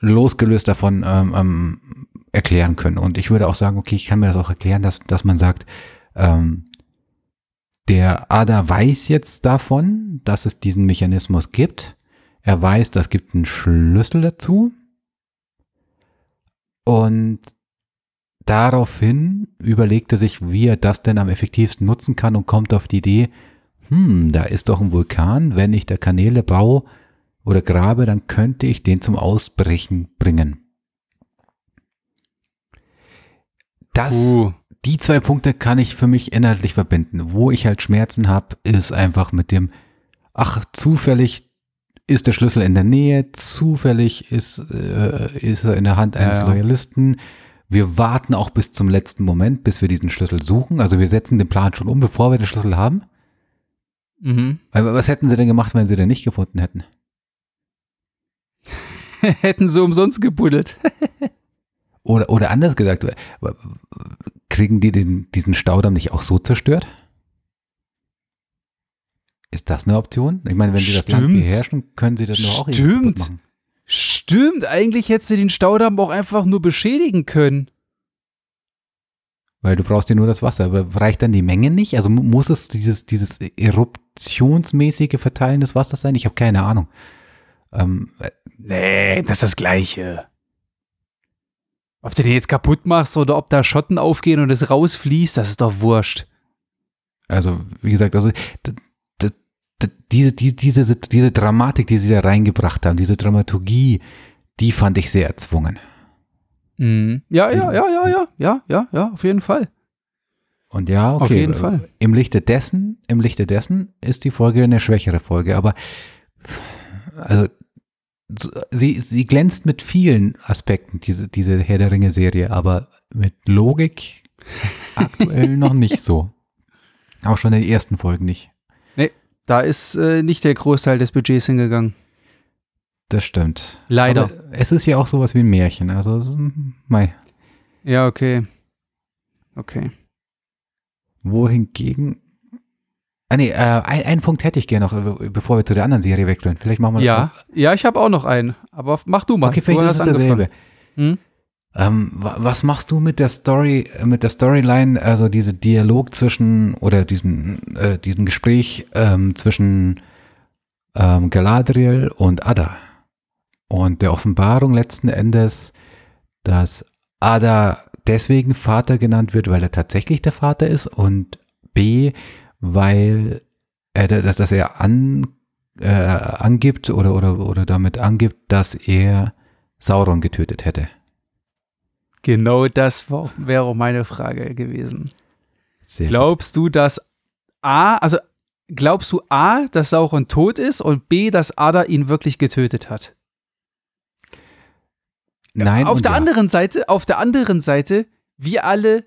losgelöst davon ähm, ähm, erklären können. Und ich würde auch sagen, okay, ich kann mir das auch erklären, dass, dass man sagt, ähm, der Ada weiß jetzt davon, dass es diesen Mechanismus gibt. Er weiß, das gibt einen Schlüssel dazu. Und daraufhin überlegt er sich, wie er das denn am effektivsten nutzen kann und kommt auf die Idee, hm, da ist doch ein Vulkan, wenn ich da Kanäle baue oder grabe, dann könnte ich den zum Ausbrechen bringen. Das, uh. die zwei Punkte kann ich für mich inhaltlich verbinden. Wo ich halt Schmerzen habe, ist einfach mit dem, ach, zufällig ist der Schlüssel in der Nähe, zufällig ist, äh, ist er in der Hand eines ja, ja. Loyalisten. Wir warten auch bis zum letzten Moment, bis wir diesen Schlüssel suchen. Also wir setzen den Plan schon um, bevor wir den Schlüssel haben. Mhm. Was hätten sie denn gemacht, wenn sie den nicht gefunden hätten? hätten sie umsonst gebuddelt. oder, oder anders gesagt, kriegen die den, diesen Staudamm nicht auch so zerstört? Ist das eine Option? Ich meine, wenn sie das Land beherrschen, können sie das nur auch Stimmt. machen. Stimmt, eigentlich hättest du den Staudamm auch einfach nur beschädigen können. Weil du brauchst ja nur das Wasser. Aber reicht dann die Menge nicht? Also muss es dieses, dieses eruptionsmäßige Verteilen des Wassers sein? Ich habe keine Ahnung. Ähm, nee, das ist das Gleiche. Ob du den jetzt kaputt machst oder ob da Schotten aufgehen und es rausfließt, das ist doch wurscht. Also, wie gesagt, also diese, diese, diese, diese Dramatik, die sie da reingebracht haben, diese Dramaturgie, die fand ich sehr erzwungen. Mhm. Ja, ja, ja, ja, ja, ja, ja, ja, auf jeden Fall. Und ja, okay. Auf jeden Fall. Im Lichte dessen, im Lichte dessen ist die Folge eine schwächere Folge, aber also sie, sie glänzt mit vielen Aspekten, diese, diese Herr der Ringe-Serie, aber mit Logik aktuell noch nicht so. Auch schon in den ersten Folgen nicht. Da ist äh, nicht der Großteil des Budgets hingegangen. Das stimmt. Leider. Aber es ist ja auch sowas wie ein Märchen, also mei. Ja, okay. Okay. Wohingegen Ah nee, äh, ein, einen Punkt hätte ich gerne noch, bevor wir zu der anderen Serie wechseln. Vielleicht machen wir ja. Ja, ich habe auch noch einen, aber mach du mal. Okay, vielleicht ist es derselbe. Hm? Ähm, was machst du mit der Story, mit der Storyline, also diese Dialog zwischen oder diesem, äh, diesem Gespräch ähm, zwischen ähm, Galadriel und Ada und der Offenbarung letzten Endes, dass Ada deswegen Vater genannt wird, weil er tatsächlich der Vater ist und B, weil er, dass, dass er an, äh, angibt oder, oder, oder damit angibt, dass er Sauron getötet hätte. Genau das wäre auch meine Frage gewesen. Sehr glaubst gut. du, dass A, also glaubst du A, dass Sauron tot ist und B, dass Ada ihn wirklich getötet hat? Nein. Auf der ja. anderen Seite, auf der anderen Seite, wir alle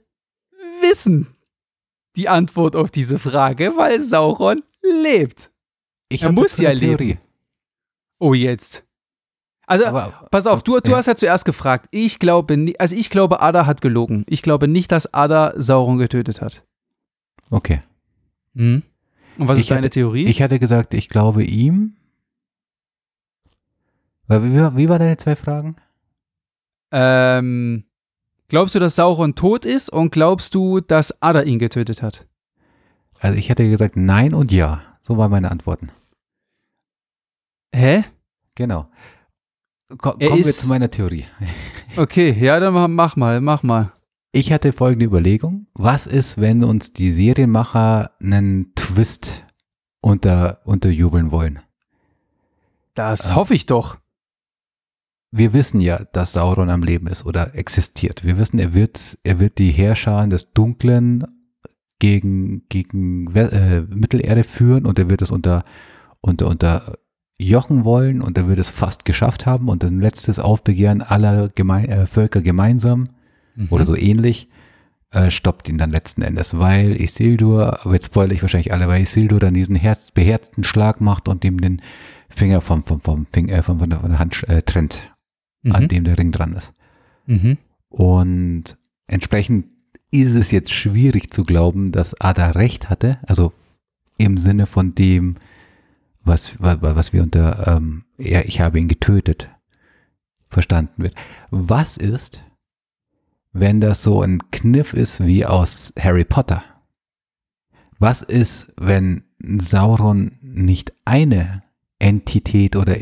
wissen, die Antwort auf diese Frage, weil Sauron lebt. Ich er muss ja leben. Oh, jetzt. Also, aber, pass auf, du, du ja. hast ja zuerst gefragt. Ich glaube, also ich glaube, Ada hat gelogen. Ich glaube nicht, dass Ada Sauron getötet hat. Okay. Hm? Und was ich ist deine hatte, Theorie? Ich hatte gesagt, ich glaube ihm. Wie, wie, waren deine zwei Fragen? Ähm, Glaubst du, dass Sauron tot ist und glaubst du, dass Ada ihn getötet hat? Also ich hätte gesagt nein und ja. So waren meine Antworten. Hä? Genau. Ko er kommen wir zu meiner Theorie. Okay, ja, dann mach mal, mach mal. Ich hatte folgende Überlegung. Was ist, wenn uns die Serienmacher einen Twist unter, unterjubeln wollen? Das äh, hoffe ich doch wir wissen ja, dass Sauron am Leben ist oder existiert. Wir wissen, er wird, er wird die Herrscher des Dunklen gegen, gegen äh, Mittelerde führen und er wird es unter, unter, unter jochen wollen und er wird es fast geschafft haben und ein letztes Aufbegehren aller Geme äh, Völker gemeinsam mhm. oder so ähnlich äh, stoppt ihn dann letzten Endes, weil Isildur, aber jetzt spoilere ich wahrscheinlich alle, weil Isildur dann diesen herz, beherzten Schlag macht und ihm den Finger vom, vom, vom, Finger, äh, von, von der Hand äh, trennt mhm. an dem der Ring dran ist. Mhm. Und entsprechend ist es jetzt schwierig zu glauben, dass Ada recht hatte, also im Sinne von dem, was, was wir unter, ähm, ja, ich habe ihn getötet, verstanden wird. Was ist, wenn das so ein Kniff ist wie aus Harry Potter? Was ist, wenn Sauron nicht eine Entität oder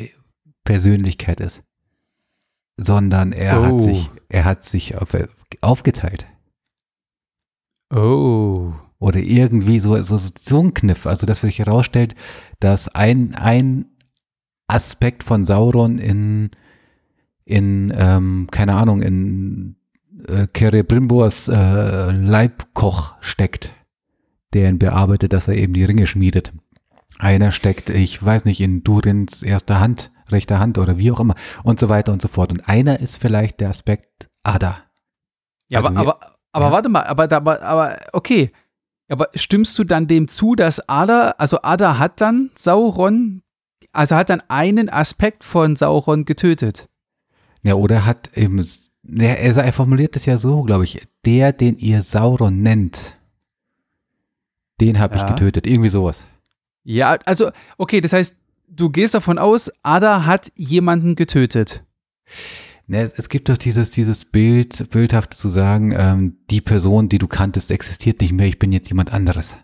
Persönlichkeit ist, sondern er oh. hat sich, er hat sich auf, aufgeteilt? Oh. Oder irgendwie so, so, so ein Kniff. Also, dass sich herausstellt, dass ein, ein Aspekt von Sauron in, in ähm, keine Ahnung, in äh, Cerebrimbors äh, Leibkoch steckt, der ihn bearbeitet, dass er eben die Ringe schmiedet. Einer steckt, ich weiß nicht, in Durins erster Hand, rechter Hand oder wie auch immer und so weiter und so fort. Und einer ist vielleicht der Aspekt Ada. Ja, also aber, wir, aber, aber ja. warte mal, aber, aber, aber okay. Aber stimmst du dann dem zu, dass Ada, also Ada hat dann Sauron, also hat dann einen Aspekt von Sauron getötet? Ja, oder hat eben, ja, er formuliert es ja so, glaube ich, der, den ihr Sauron nennt, den habe ja. ich getötet. Irgendwie sowas. Ja, also, okay, das heißt, du gehst davon aus, Ada hat jemanden getötet. Ne, es gibt doch dieses, dieses Bild, bildhaft zu sagen, ähm, die Person, die du kanntest, existiert nicht mehr, ich bin jetzt jemand anderes.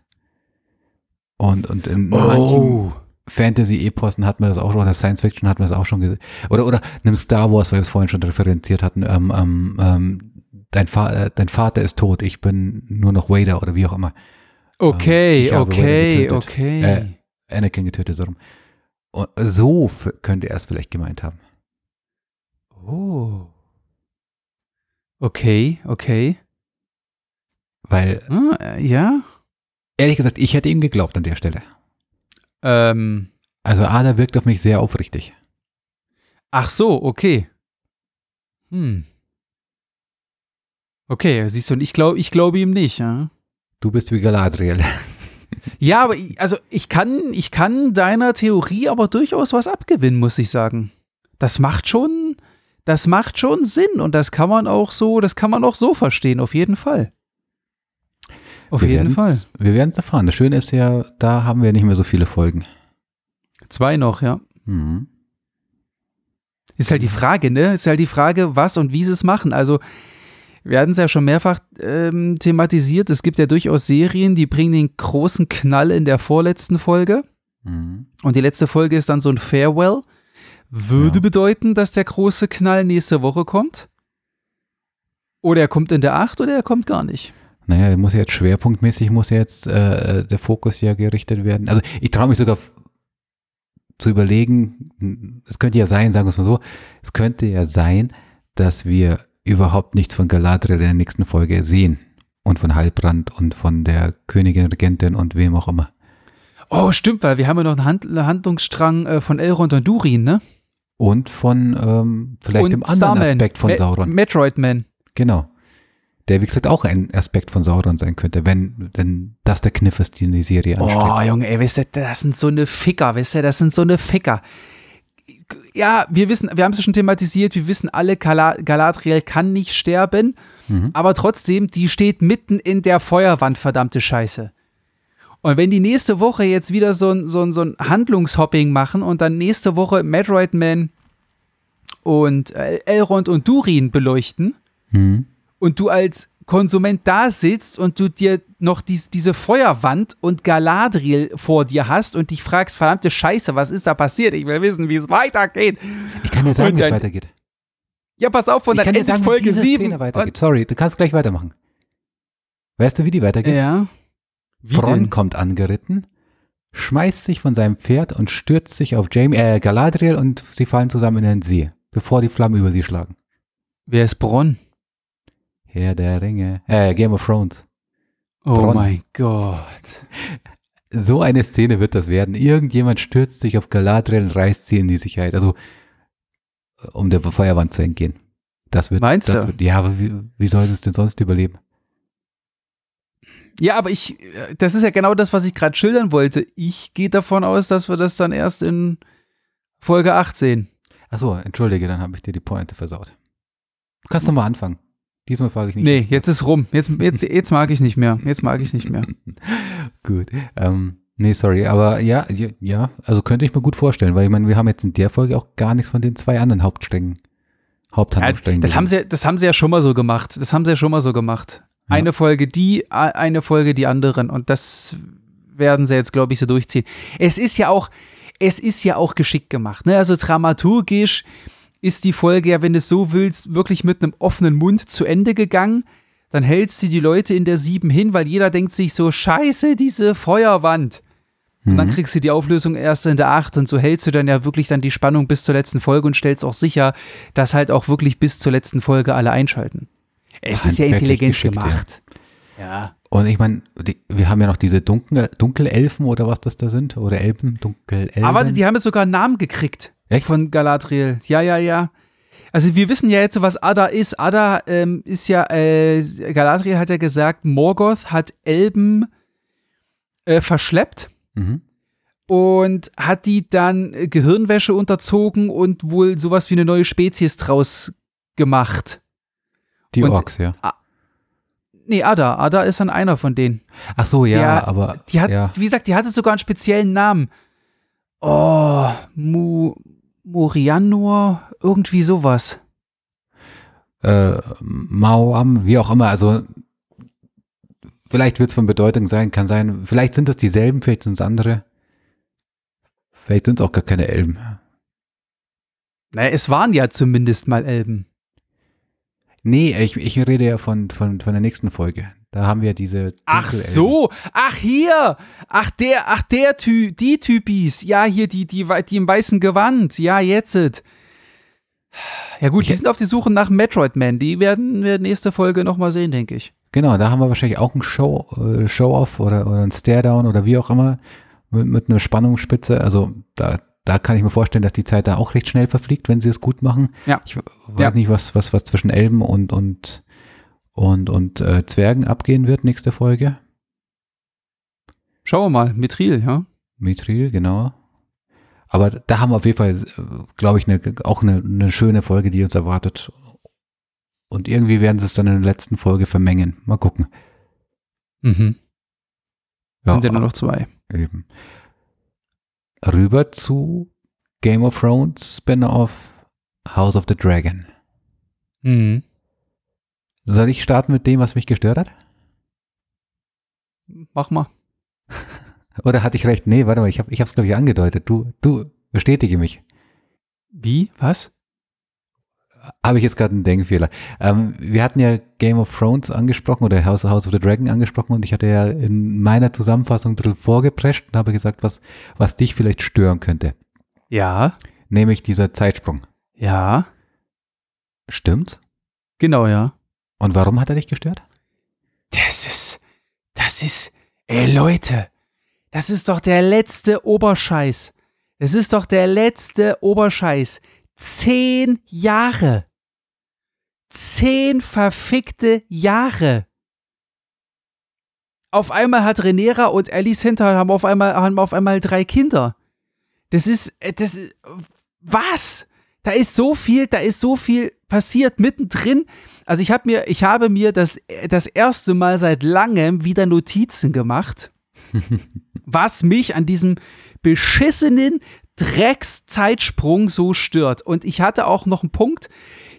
Und, und in oh. manchen Fantasy-Eposen hat man das auch schon, oder Science Fiction hat man das auch schon gesehen. Oder, oder nimm Star Wars, weil wir es vorhin schon referenziert hatten, ähm, ähm, ähm dein, Fa äh, dein Vater ist tot, ich bin nur noch Vader oder wie auch immer. Okay, ähm, okay, okay. Äh, Anakin getötet, so rum. Und so könnte er es vielleicht gemeint haben. Oh. Okay, okay. Weil. Ah, ja. Ehrlich gesagt, ich hätte ihm geglaubt an der Stelle. Ähm. Also Ada wirkt auf mich sehr aufrichtig. Ach so, okay. Hm. Okay, siehst du, ich glaube ich glaube ihm nicht, ja. Du bist wie Galadriel. Ja, aber also ich kann, ich kann deiner Theorie aber durchaus was abgewinnen, muss ich sagen. Das macht schon, das macht schon Sinn und das kann man auch so, das kann man auch so verstehen, auf jeden Fall. Auf wir jeden Fall. Wir werden es erfahren. Das Schöne ist ja, da haben wir nicht mehr so viele Folgen. Zwei noch, ja. Mhm. Ist halt die Frage, ne? Ist halt die Frage, was und wie sie es machen. Also, wir hatten es ja schon mehrfach ähm, thematisiert. Es gibt ja durchaus Serien, die bringen den großen Knall in der vorletzten Folge. Mhm. Und die letzte Folge ist dann so ein Farewell. Würde ja. bedeuten, dass der große Knall nächste Woche kommt. Oder er kommt in der 8 oder er kommt gar nicht. Naja, der muss ja jetzt schwerpunktmäßig, muss ja jetzt äh, der Fokus ja gerichtet werden. Also ich traue mich sogar zu überlegen, es könnte ja sein, sagen wir es mal so, es könnte ja sein, dass wir überhaupt nichts von Galadriel in der nächsten Folge sehen. Und von Halbrand und von der Königin Regentin und wem auch immer. Oh, stimmt, weil wir haben ja noch einen Hand Handlungsstrang äh, von Elrond und Durin, ne? Und von ähm, vielleicht und dem anderen Starman. Aspekt von Ma Sauron. Metroid Man. Genau. Der, wie gesagt, auch ein Aspekt von Sauron sein könnte, wenn denn das der Kniff ist, den die Serie anstrebt. Oh, Junge, ey, weißt du, das sind so eine Ficker, weißt du, das sind so eine Ficker ja, wir wissen, wir haben es schon thematisiert, wir wissen alle, Galadriel kann nicht sterben, mhm. aber trotzdem, die steht mitten in der Feuerwand, verdammte Scheiße. Und wenn die nächste Woche jetzt wieder so ein, so ein, so ein Handlungshopping machen und dann nächste Woche Metroid Man und Elrond und Durin beleuchten mhm. und du als Konsument da sitzt und du dir noch dies, diese Feuerwand und Galadriel vor dir hast und dich fragst, verdammte Scheiße, was ist da passiert? Ich will wissen, wie es weitergeht. Ich kann dir sagen, wie es weitergeht. Ja, pass auf, von der sagen, Folge 7. Sorry, du kannst gleich weitermachen. Weißt du, wie die weitergeht? Ja. Wie Bronn denn? kommt angeritten, schmeißt sich von seinem Pferd und stürzt sich auf Jamie, äh, Galadriel und sie fallen zusammen in den See, bevor die Flammen über sie schlagen. Wer ist Bronn? Herr der Ringe, äh, Game of Thrones. Oh Bronn. mein Gott. So eine Szene wird das werden. Irgendjemand stürzt sich auf Galadriel und reißt sie in die Sicherheit. Also, um der Feuerwand zu entgehen. Das wird, Meinst das du? Wird, ja, aber wie, wie soll es denn sonst überleben? Ja, aber ich, das ist ja genau das, was ich gerade schildern wollte. Ich gehe davon aus, dass wir das dann erst in Folge 8 sehen. Achso, entschuldige, dann habe ich dir die Pointe versaut. Du kannst nochmal anfangen. Diesmal frage ich nicht. Nee, jetzt ist rum. Jetzt, jetzt, jetzt mag ich nicht mehr. Jetzt mag ich nicht mehr. gut. Ähm, nee, sorry, aber ja, ja, also könnte ich mir gut vorstellen, weil ich meine, wir haben jetzt in der Folge auch gar nichts von den zwei anderen Hauptsträngen. Haupthandlungssträngen. Ja, das, haben sie, das haben sie ja schon mal so gemacht. Das haben sie ja schon mal so gemacht. Ja. Eine Folge die, eine Folge die anderen. Und das werden sie jetzt, glaube ich, so durchziehen. Es ist ja auch, es ist ja auch geschickt gemacht. Ne? Also dramaturgisch ist die Folge ja, wenn du es so willst, wirklich mit einem offenen Mund zu Ende gegangen. Dann hältst du die Leute in der Sieben hin, weil jeder denkt sich so, scheiße, diese Feuerwand. Und dann mhm. kriegst du die Auflösung erst in der Acht und so hältst du dann ja wirklich dann die Spannung bis zur letzten Folge und stellst auch sicher, dass halt auch wirklich bis zur letzten Folge alle einschalten. Es ist ja intelligent gemacht. Ja. ja. Und ich meine, wir haben ja noch diese Dunkel, Dunkelelfen oder was das da sind. Oder Elben, Dunkelelfen. Aber die haben jetzt sogar einen Namen gekriegt. Echt? Von Galadriel. Ja, ja, ja. Also wir wissen ja jetzt, was Ada ist. Ada ähm, ist ja, äh, Galadriel hat ja gesagt, Morgoth hat Elben äh, verschleppt. Mhm. Und hat die dann Gehirnwäsche unterzogen und wohl sowas wie eine neue Spezies draus gemacht. Die und, Orks, ja. Nee, Ada. Ada ist dann einer von denen. Ach so, ja, Der, aber. Die hat, ja. wie gesagt, die hatte sogar einen speziellen Namen. Oh, Mu, Morianor, irgendwie sowas. Äh, Mauam, wie auch immer, also vielleicht wird es von Bedeutung sein, kann sein, vielleicht sind das dieselben, vielleicht sind es andere. Vielleicht sind es auch gar keine Elben. Naja, es waren ja zumindest mal Elben. Nee, ich, ich rede ja von, von, von der nächsten Folge. Da haben wir diese. Ach so, ach hier, ach der, ach der Typ, die Typis, ja hier die, die, die im weißen Gewand, ja jetzt. Ja gut, die sind auf die Suche nach Metroid Man. Die werden wir nächste Folge nochmal sehen, denke ich. Genau, da haben wir wahrscheinlich auch ein Show, äh, Show-Off oder, oder ein Stare-Down oder wie auch immer mit, mit einer Spannungsspitze. Also da, da kann ich mir vorstellen, dass die Zeit da auch recht schnell verfliegt, wenn sie es gut machen. Ja. Ich weiß ja. nicht, was, was, was zwischen Elben und, und, und, und äh, Zwergen abgehen wird nächste Folge. Schauen wir mal, Mithril, ja. Mithril, genau. Aber da haben wir auf jeden Fall, glaube ich, eine, auch eine, eine schöne Folge, die uns erwartet. Und irgendwie werden sie es dann in der letzten Folge vermengen. Mal gucken. Mhm. Ja, Sind ja nur noch zwei. Eben rüber zu Game of Thrones Spin-off House of the Dragon. Mhm. Soll ich starten mit dem, was mich gestört hat? Mach mal. Oder hatte ich recht? Nee, warte mal, ich habe es, glaube ich, angedeutet. Du, du, bestätige mich. Wie? Was? Habe ich jetzt gerade einen Denkfehler. Ähm, wir hatten ja Game of Thrones angesprochen oder House, House of the Dragon angesprochen und ich hatte ja in meiner Zusammenfassung ein bisschen vorgeprescht und habe gesagt, was, was dich vielleicht stören könnte. Ja. Nämlich dieser Zeitsprung. Ja. Stimmt? Genau, ja. Und warum hat er dich gestört? Das ist, das ist, ey Leute, das ist doch der letzte Oberscheiß. Das ist doch der letzte Oberscheiß. Zehn Jahre. Zehn verfickte Jahre. Auf einmal hat Renera und Alicent haben auf einmal, haben auf einmal drei Kinder. Das ist, äh, das ist, was? Da ist so viel, da ist so viel passiert mittendrin. Also ich habe mir, ich habe mir das, das erste Mal seit langem wieder Notizen gemacht, was mich an diesem beschissenen Dreckszeitsprung so stört. Und ich hatte auch noch einen Punkt,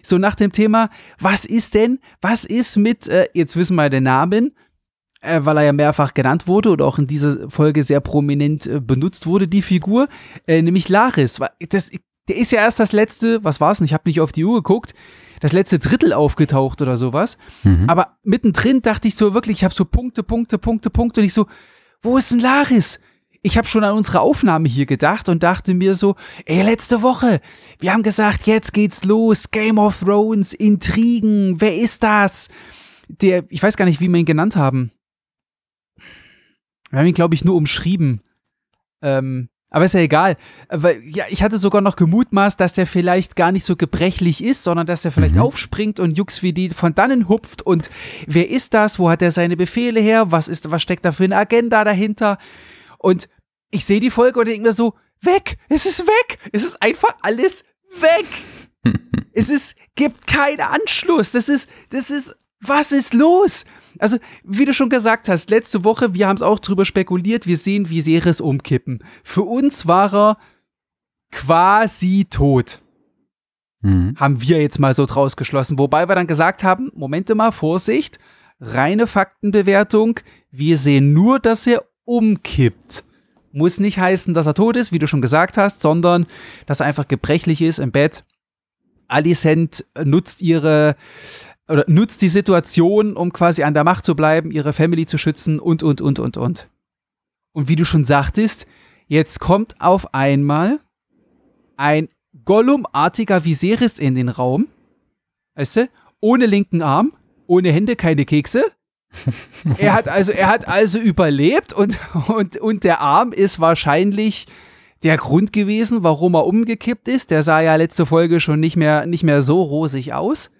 so nach dem Thema, was ist denn, was ist mit, äh, jetzt wissen wir den Namen, äh, weil er ja mehrfach genannt wurde und auch in dieser Folge sehr prominent äh, benutzt wurde, die Figur, äh, nämlich Laris. Das, der ist ja erst das letzte, was war es denn? Ich habe nicht auf die Uhr geguckt, das letzte Drittel aufgetaucht oder sowas. Mhm. Aber mittendrin dachte ich so wirklich, ich habe so Punkte, Punkte, Punkte, Punkte und ich so, wo ist denn Laris? Ich habe schon an unsere Aufnahme hier gedacht und dachte mir so, ey, letzte Woche, wir haben gesagt, jetzt geht's los, Game of Thrones, Intrigen, wer ist das? Der, ich weiß gar nicht, wie wir ihn genannt haben. Wir haben ihn, glaube ich, nur umschrieben. Ähm, aber ist ja egal. Weil, ja, ich hatte sogar noch gemutmaßt, dass der vielleicht gar nicht so gebrechlich ist, sondern dass der vielleicht mhm. aufspringt und Jux wie die von dannen hupft und wer ist das? Wo hat er seine Befehle her? Was ist, was steckt da für eine Agenda dahinter? Und ich sehe die Folge und denke mir so, weg, es ist weg, es ist einfach alles weg. Es ist, gibt keinen Anschluss. Das ist, das ist, was ist los? Also, wie du schon gesagt hast, letzte Woche, wir haben es auch drüber spekuliert, wir sehen wie Viserys umkippen. Für uns war er quasi tot. Mhm. Haben wir jetzt mal so draus geschlossen. Wobei wir dann gesagt haben, Momente mal, Vorsicht, reine Faktenbewertung, wir sehen nur, dass er umkippt. Muss nicht heißen, dass er tot ist, wie du schon gesagt hast, sondern dass er einfach gebrechlich ist im Bett. Alicent nutzt ihre oder nutzt die Situation, um quasi an der Macht zu bleiben, ihre Family zu schützen und, und, und, und, und. Und wie du schon sagtest, jetzt kommt auf einmal ein Gollum-artiger Viserys in den Raum. Weißt du? Ohne linken Arm, ohne Hände, keine Kekse. er hat also, er hat also überlebt und, und, und der Arm ist wahrscheinlich der Grund gewesen, warum er umgekippt ist. Der sah ja letzte Folge schon nicht mehr, nicht mehr so rosig aus.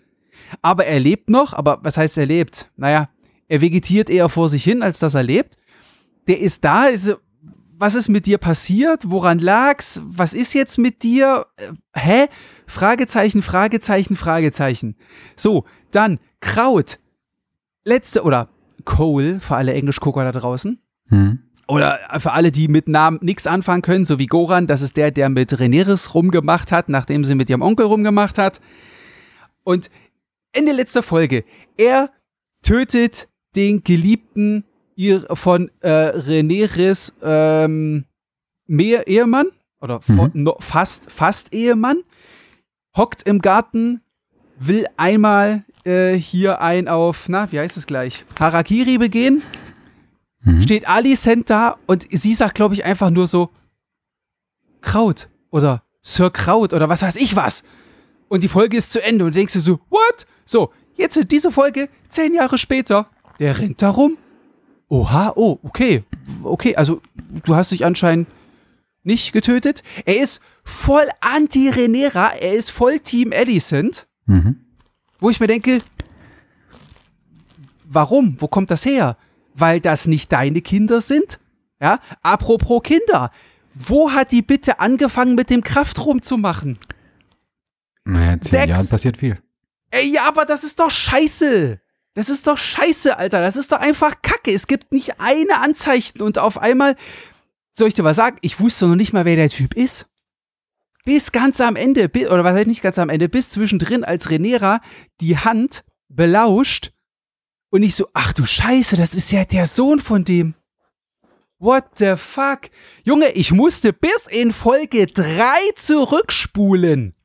Aber er lebt noch, aber was heißt er lebt? Naja, er vegetiert eher vor sich hin, als dass er lebt. Der ist da, ist, was ist mit dir passiert? Woran lag's? Was ist jetzt mit dir? Äh, hä? Fragezeichen, Fragezeichen, Fragezeichen. So, dann Kraut. Letzte, oder Cole, für alle Englischgucker da draußen. Hm. Oder für alle, die mit Namen nichts anfangen können, so wie Goran, das ist der, der mit Reneris rumgemacht hat, nachdem sie mit ihrem Onkel rumgemacht hat. Und Ende letzter Folge. Er tötet den Geliebten von äh, Reneris ähm, mehr Ehemann oder mhm. no, fast, fast Ehemann, hockt im Garten, will einmal äh, hier ein auf, na, wie heißt es gleich, Harakiri begehen, mhm. steht Alicent da und sie sagt, glaube ich, einfach nur so, Kraut oder Sir Kraut oder was weiß ich was. Und die Folge ist zu Ende und du denkst dir so, what? So, jetzt in dieser Folge, zehn Jahre später, der rennt da rum. Oha, oh, okay. Okay, also du hast dich anscheinend nicht getötet. Er ist voll anti-Renera, er ist voll Team Alicent. Mhm. Wo ich mir denke, warum? Wo kommt das her? Weil das nicht deine Kinder sind? Ja, apropos Kinder. Wo hat die bitte angefangen mit dem Kraftrum zu machen? Naja, in zehn Sechs. Jahren passiert viel. Ey, ja, aber das ist doch scheiße. Das ist doch scheiße, Alter. Das ist doch einfach Kacke. Es gibt nicht eine Anzeichen und auf einmal, soll ich dir was sagen? Ich wusste noch nicht mal, wer der Typ ist. Bis ganz am Ende, oder was heißt nicht ganz am Ende, bis zwischendrin, als Renera die Hand belauscht und ich so, ach du Scheiße, das ist ja der Sohn von dem. What the fuck? Junge, ich musste bis in Folge 3 zurückspulen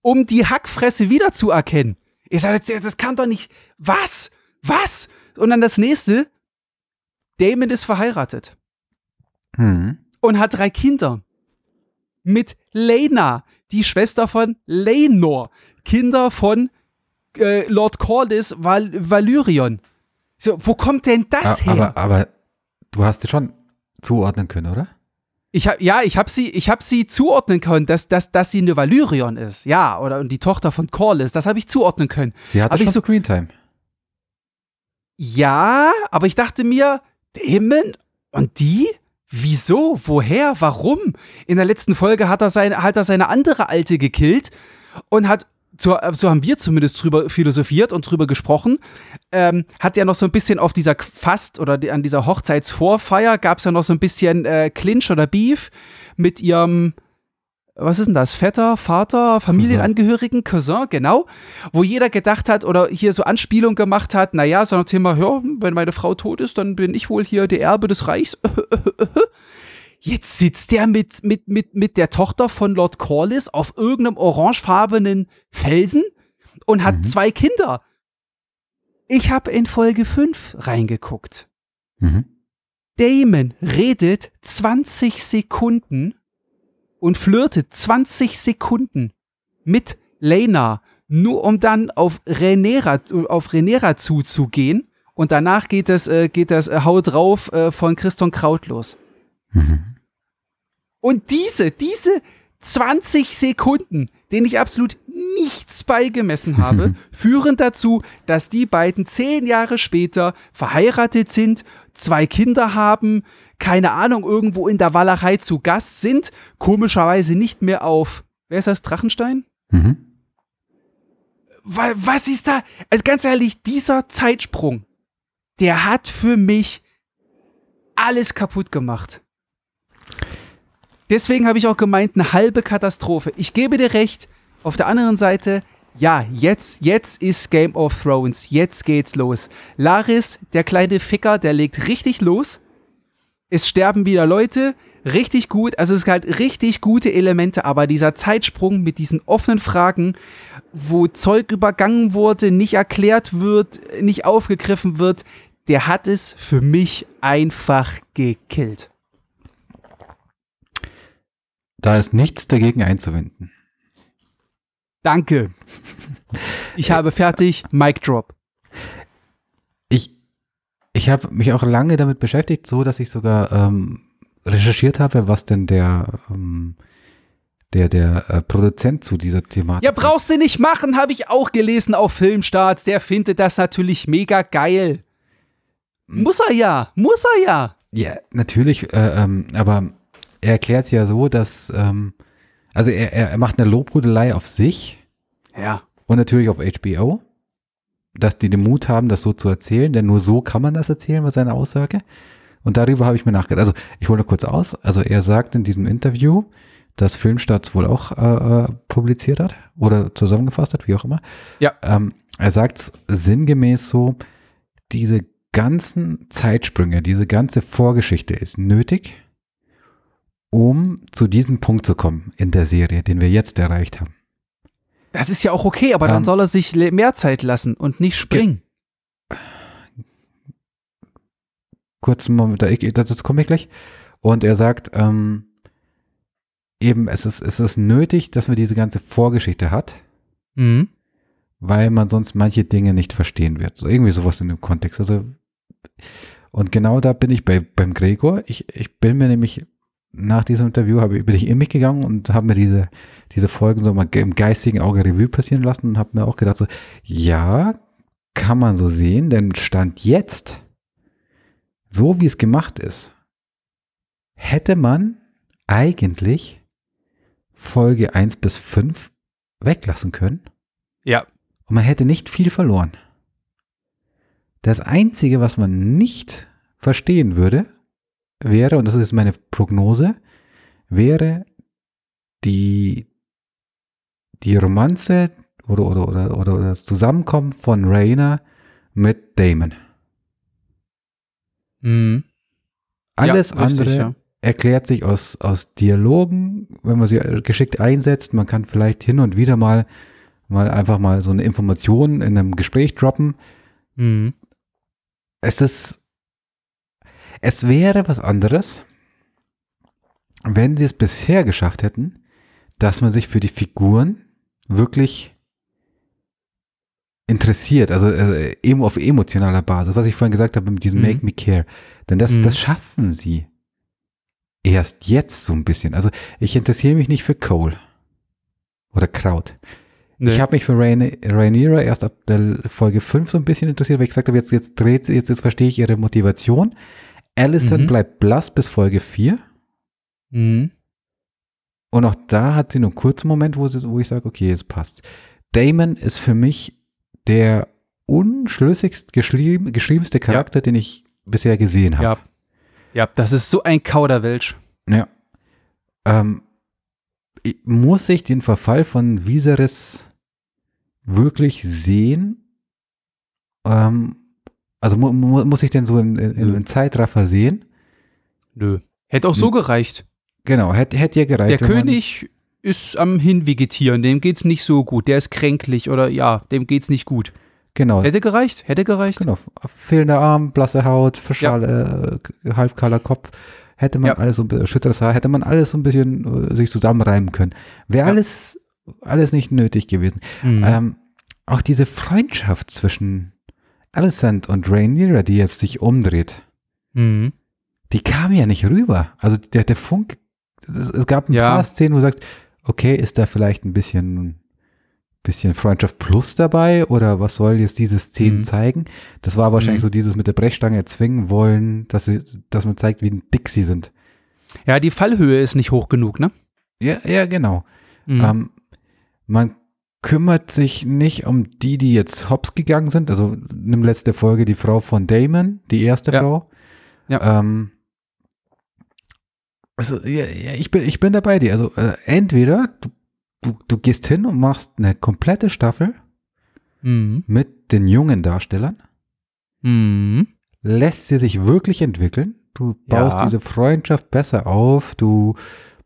um die Hackfresse wiederzuerkennen. Ich sage, das kann doch nicht. Was? Was? Und dann das nächste. Damon ist verheiratet. Hm. Und hat drei Kinder. Mit Lena, die Schwester von Lenor. Kinder von äh, Lord Corlys Val Valyrion. So, wo kommt denn das aber, her? Aber, aber du hast es schon zuordnen können, oder? Ich hab, ja, ich habe sie, ich habe sie zuordnen können, dass, dass, dass sie eine Valyrion ist, ja, oder die Tochter von Corlys, das habe ich zuordnen können. Sie hatte aber schon so, Screentime. Ja, aber ich dachte mir, Damon und die? Wieso? Woher? Warum? In der letzten Folge hat er, sein, hat er seine andere Alte gekillt und hat so, so haben wir zumindest drüber philosophiert und drüber gesprochen, ähm, hat ja noch so ein bisschen auf dieser Fast- oder an dieser Hochzeitsvorfeier gab es ja noch so ein bisschen äh, Clinch oder Beef mit ihrem, was ist denn das, Vetter, Vater, Familienangehörigen, Cousin, genau, wo jeder gedacht hat oder hier so Anspielung gemacht hat, naja, so ein Thema, ja, wenn meine Frau tot ist, dann bin ich wohl hier der Erbe des Reichs. Jetzt sitzt der mit, mit, mit, mit der Tochter von Lord Corliss auf irgendeinem orangefarbenen Felsen und hat mhm. zwei Kinder. Ich habe in Folge 5 reingeguckt. Mhm. Damon redet 20 Sekunden und flirtet 20 Sekunden mit Lena, nur um dann auf Renera, auf Renera zuzugehen. Und danach geht das, äh, geht das äh, Haut drauf äh, von Christon Kraut los. Mhm. Und diese, diese 20 Sekunden, denen ich absolut nichts beigemessen habe, führen dazu, dass die beiden zehn Jahre später verheiratet sind, zwei Kinder haben, keine Ahnung, irgendwo in der Walachei zu Gast sind, komischerweise nicht mehr auf, wer ist das, Drachenstein? Mhm. Wa- Was ist da? Also ganz ehrlich, dieser Zeitsprung, der hat für mich alles kaputt gemacht. Deswegen habe ich auch gemeint, eine halbe Katastrophe. Ich gebe dir recht. Auf der anderen Seite, ja, jetzt, jetzt ist Game of Thrones. Jetzt geht's los. Laris, der kleine Ficker, der legt richtig los. Es sterben wieder Leute. Richtig gut. Also es ist halt richtig gute Elemente, aber dieser Zeitsprung mit diesen offenen Fragen, wo Zeug übergangen wurde, nicht erklärt wird, nicht aufgegriffen wird, der hat es für mich einfach gekillt. Da ist nichts dagegen einzuwenden. Danke. Ich habe fertig. Mic drop. Ich, ich habe mich auch lange damit beschäftigt, so dass ich sogar ähm, recherchiert habe, was denn der, ähm, der, der äh, Produzent zu dieser Thematik Ja, brauchst du nicht machen, habe ich auch gelesen auf Filmstarts. Der findet das natürlich mega geil. Muss er ja, muss er ja. Ja, natürlich, äh, ähm, aber er erklärt es ja so, dass, ähm, also er, er macht eine Lobhudelei auf sich Ja. und natürlich auf HBO, dass die den Mut haben, das so zu erzählen, denn nur so kann man das erzählen, war seine Aussage. Und darüber habe ich mir nachgedacht. Also ich hole noch kurz aus. Also er sagt in diesem Interview, dass Filmstarts wohl auch äh, äh, publiziert hat oder zusammengefasst hat, wie auch immer. Ja. Ähm, er sagt sinngemäß so, diese ganzen Zeitsprünge, diese ganze Vorgeschichte ist nötig, um zu diesem Punkt zu kommen in der Serie, den wir jetzt erreicht haben. Das ist ja auch okay, aber dann Ähm, soll er sich mehr Zeit lassen und nicht springen. kurzen Moment, dazu komme ich gleich. Und er sagt, ähm, eben, es ist, es ist nötig, dass man diese ganze Vorgeschichte hat, Mhm. weil man sonst manche Dinge nicht verstehen wird. So irgendwie sowas in dem Kontext. Also, und genau da bin ich bei, beim Gregor. Ich, ich bin mir nämlich nach diesem Interview habe, ich- bin ich in mich gegangen und habe mir diese, diese Folgen so mal im geistigen Auge Revue passieren lassen und habe mir auch gedacht so, ja, kann man so sehen, denn Stand jetzt, so wie es gemacht ist, hätte man eigentlich Folge 1 bis 5 weglassen können Ja. und man hätte nicht viel verloren. Das Einzige, was man nicht verstehen würde, wäre, und das ist meine Prognose, wäre die, die Romanze oder, oder, oder, oder das Zusammenkommen von Rainer mit Damon. Mhm. Alles Ja, richtig, andere ja. erklärt sich aus, aus Dialogen, wenn man sie geschickt einsetzt. Man kann vielleicht hin und wieder mal, mal einfach mal so eine Information in einem Gespräch droppen. Mhm. Es ist, es wäre was anderes, wenn sie es bisher geschafft hätten, dass man sich für die Figuren wirklich interessiert, also äh, auf emotionaler Basis, was ich vorhin gesagt habe mit diesem Mhm. Make Me Care. Denn das, Mhm. das schaffen sie erst jetzt so ein bisschen. Also ich interessiere mich nicht für Cole oder Kraut. Nee. Ich habe mich für Rain Rhaenyra erst ab der Folge 5 so ein bisschen interessiert, weil ich gesagt habe, jetzt, jetzt dreht sie, jetzt, jetzt verstehe ich ihre Motivation. Allison Mhm. bleibt blass bis Folge 4. mhm. Und auch da hat sie nur einen kurzen Moment, wo, sie, wo ich sage, okay, jetzt passt. Damon ist für mich der unschlüssigst geschrieben, geschriebenste Charakter, den ich bisher gesehen habe. Ja. Ja, das ist so ein Kauderwelsch. Ja. Ähm, muss ich den Verfall von Viserys wirklich sehen? Ähm, also mu mu muss ich den so in, in, Nö. in Zeitraffer sehen? Nö. Hätte auch so Hm. gereicht. Genau, hätte hätt ja gereicht. Der König ist am Hinvegetieren, dem geht's nicht so gut. Der ist kränklich oder ja, dem geht's nicht gut. Genau, Hätte gereicht, hätte gereicht. genau. Fehlender Arm, blasse Haut, verschale, äh, halbkahler Kopf. Hätte man Ja. alles so ein bisschen, schütteres Haar, hätte man alles so ein bisschen äh, sich zusammenreimen können. Wäre Ja. alles, alles nicht nötig gewesen. Mhm. Ähm, auch diese Freundschaft zwischen Alicent und Rhaenyra, die jetzt sich umdreht, Mhm. die kam ja nicht rüber. Also der, der Funk, es, es gab ein Ja. paar Szenen, wo du sagst, okay, ist da vielleicht ein bisschen, bisschen Freundschaft plus dabei oder was soll jetzt diese Szenen Mhm. zeigen? Das war wahrscheinlich Mhm. so dieses mit der Brechstange erzwingen wollen, dass sie, dass man zeigt, wie dick sie sind. Ja, die Fallhöhe ist nicht hoch genug, ne? Ja, ja, genau. Mhm. Ähm, man kümmert sich nicht um die, die jetzt hops gegangen sind. Also nimm letzte Folge die Frau von Damon, die erste Ja. Frau. Ja. Ähm, also ja, ich bin ich bin dabei dir. Also äh, entweder du, du du gehst hin und machst eine komplette Staffel Mhm. mit den jungen Darstellern, Mhm. lässt sie sich wirklich entwickeln. Du baust Ja. diese Freundschaft besser auf. Du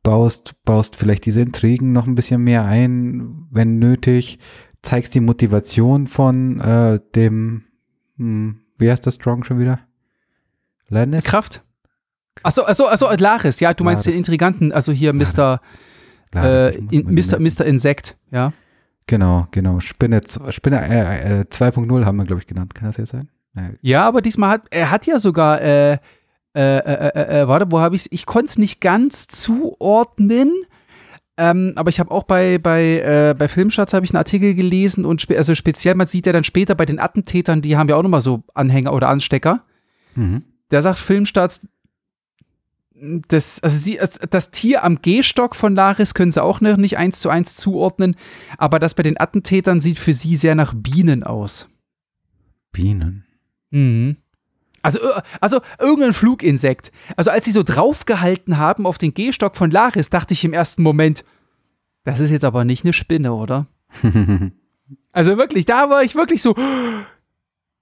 baust baust vielleicht diese Intrigen noch ein bisschen mehr ein, wenn nötig. Zeigst die Motivation von äh, dem hm, wie heißt das Strong schon wieder? Lennis? Kraft. Achso, achso, achso, Laris, ja, du meinst Laris. den Intriganten, also hier Laris. Mr. Laris, Äh, in, Mr. Mr. Insekt, ja. Genau, genau. Spinne, Spinne äh, äh, 2.0 haben wir, glaube ich, genannt. Kann das jetzt sein? Äh, Ja, aber diesmal hat, er hat ja sogar, äh, äh, äh, äh, äh, warte, wo habe ich es? Ich konnte es nicht ganz zuordnen, ähm, aber ich habe auch bei, bei, äh, bei Filmstarts habe ich einen Artikel gelesen und spe also speziell, man sieht ja dann später bei den Attentätern, die haben ja auch nochmal so Anhänger oder Anstecker. mhm. Da sagt Filmstarts, das, also sie, das Tier am Gehstock von Laris können sie auch noch nicht eins zu eins zuordnen, aber das bei den Attentätern sieht für sie sehr nach Bienen aus. Bienen. Mhm. Also, äh, also irgendein Fluginsekt. Also als sie so draufgehalten haben auf den Gehstock von Laris, dachte ich im ersten Moment, das ist jetzt aber nicht eine Spinne, oder? Also wirklich, da war ich wirklich so,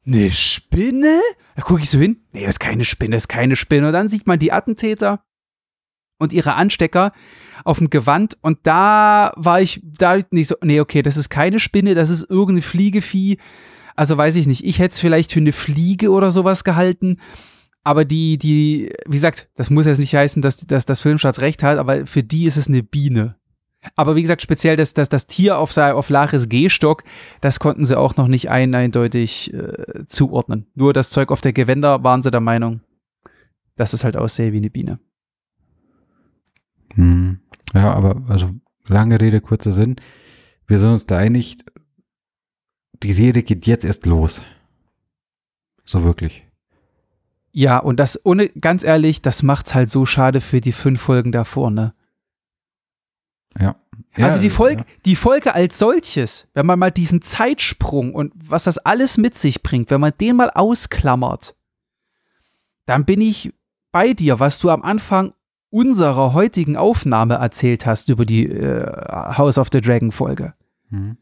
eine Spinne? Da gucke ich so hin, nee, das ist keine Spinne, das ist keine Spinne. Und dann sieht man die Attentäter und ihre Anstecker auf dem Gewand und da war ich, da nicht so, nee, okay, das ist keine Spinne, das ist irgendein Fliegevieh. Also weiß ich nicht, ich hätte es vielleicht für eine Fliege oder sowas gehalten. Aber die, die, wie gesagt, das muss jetzt nicht heißen, dass, dass das Filmschatz recht hat, aber für die ist es eine Biene. Aber wie gesagt, speziell das, das, das Tier auf, auf Laris Gehstock, das konnten sie auch noch nicht ein, eindeutig äh, zuordnen. Nur das Zeug auf der Gewänder waren sie der Meinung, dass es halt aussähe wie eine Biene. Hm. Ja, aber also lange Rede, kurzer Sinn. Wir sind uns da einig, die Serie geht jetzt erst los. So wirklich. Ja, und das, ohne, ganz ehrlich, das macht's halt so schade für die fünf Folgen davor, ne? Ja. also Ja, die Folge, ja. die Folge als solches, wenn man mal diesen Zeitsprung und was das alles mit sich bringt, wenn man den mal ausklammert, dann bin ich bei dir, was du am Anfang unserer heutigen Aufnahme erzählt hast über die äh, House of the Dragon Folge. Hm.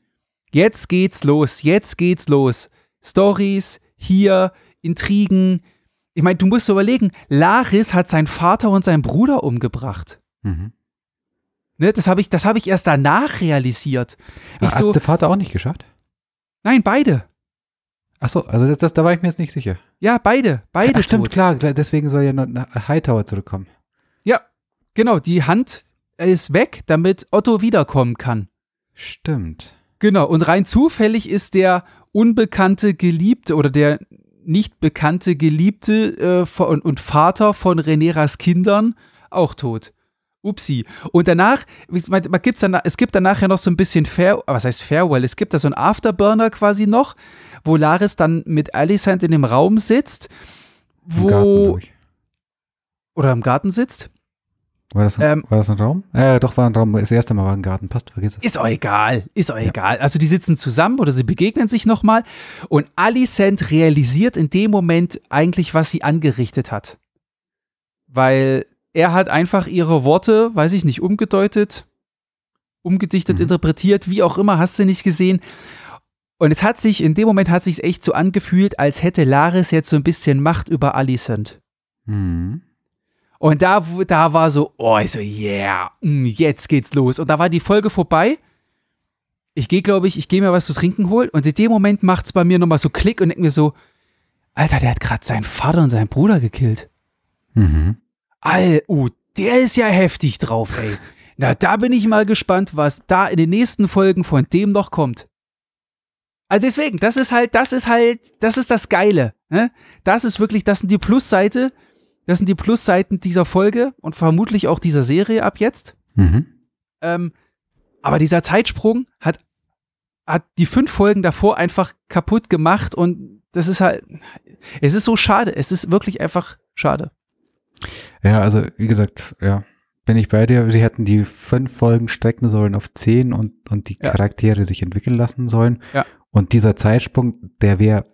Jetzt geht's los, jetzt geht's los. Stories, hier, Intrigen. Ich meine, du musst überlegen, Laris hat seinen Vater und seinen Bruder umgebracht. Mhm. Ne, das habe ich, das hab ich erst danach realisiert. Ich Hat so, der Vater auch nicht geschafft? nein, beide. Ach so, also das, das, da war ich mir jetzt nicht sicher. Ja, beide. Beide Ach, stimmt, tot. klar, deswegen soll ja noch nach Hightower zurückkommen. Ja, genau. Die Hand ist weg, damit Otto wiederkommen kann. Stimmt. Genau. Und rein zufällig ist der unbekannte Geliebte oder der nicht bekannte Geliebte äh, von, und Vater von Reneras Kindern auch tot. Upsi. Und danach, man, man gibt's dann, es gibt danach ja noch so ein bisschen Fair, was heißt Farewell? Es gibt da so einen Afterburner quasi noch, wo Laris dann mit Alicent in dem Raum sitzt, Im wo, Garten, glaub ich. oder im Garten sitzt. War das, ein, Ähm, war das ein Raum? Äh, doch, war ein Raum. Das erste Mal war ein Garten. Passt, vergiss es. Ist auch egal, ist auch Ja. egal. Also die sitzen zusammen oder sie begegnen sich nochmal und Alicent realisiert in dem Moment eigentlich, was sie angerichtet hat. Weil er hat einfach ihre Worte, weiß ich nicht, umgedeutet, umgedichtet, Mhm. interpretiert, wie auch immer, hast du nicht gesehen. Und es hat sich, in dem Moment hat sich echt so angefühlt, als hätte Laris jetzt so ein bisschen Macht über Alicent. Mhm. Und da, da war so, oh, ich so, yeah, mm, jetzt geht's los. Und da war die Folge vorbei. Ich gehe, glaube ich, ich gehe mir was zu trinken holen. Und in dem Moment macht's bei mir nochmal so Klick und denk mir so, Alter, der hat gerade seinen Vater und seinen Bruder gekillt. Mhm. All, uh, der ist ja heftig drauf, ey. Na, da bin ich mal gespannt, was da in den nächsten Folgen von dem noch kommt. Also deswegen, das ist halt, das ist halt, das ist das Geile. Ne? Das ist wirklich, das sind die Plusseite, das sind die Plusseiten dieser Folge und vermutlich auch dieser Serie ab jetzt. Mhm. Ähm, aber dieser Zeitsprung hat, hat die fünf Folgen davor einfach kaputt gemacht und das ist halt, es ist so schade. Es ist wirklich einfach schade. Ja, also wie gesagt, ja, bin ich bei dir. Sie hätten die fünf Folgen strecken sollen auf zehn und, und die Ja. Charaktere sich entwickeln lassen sollen. Ja. Und dieser Zeitsprung, der wäre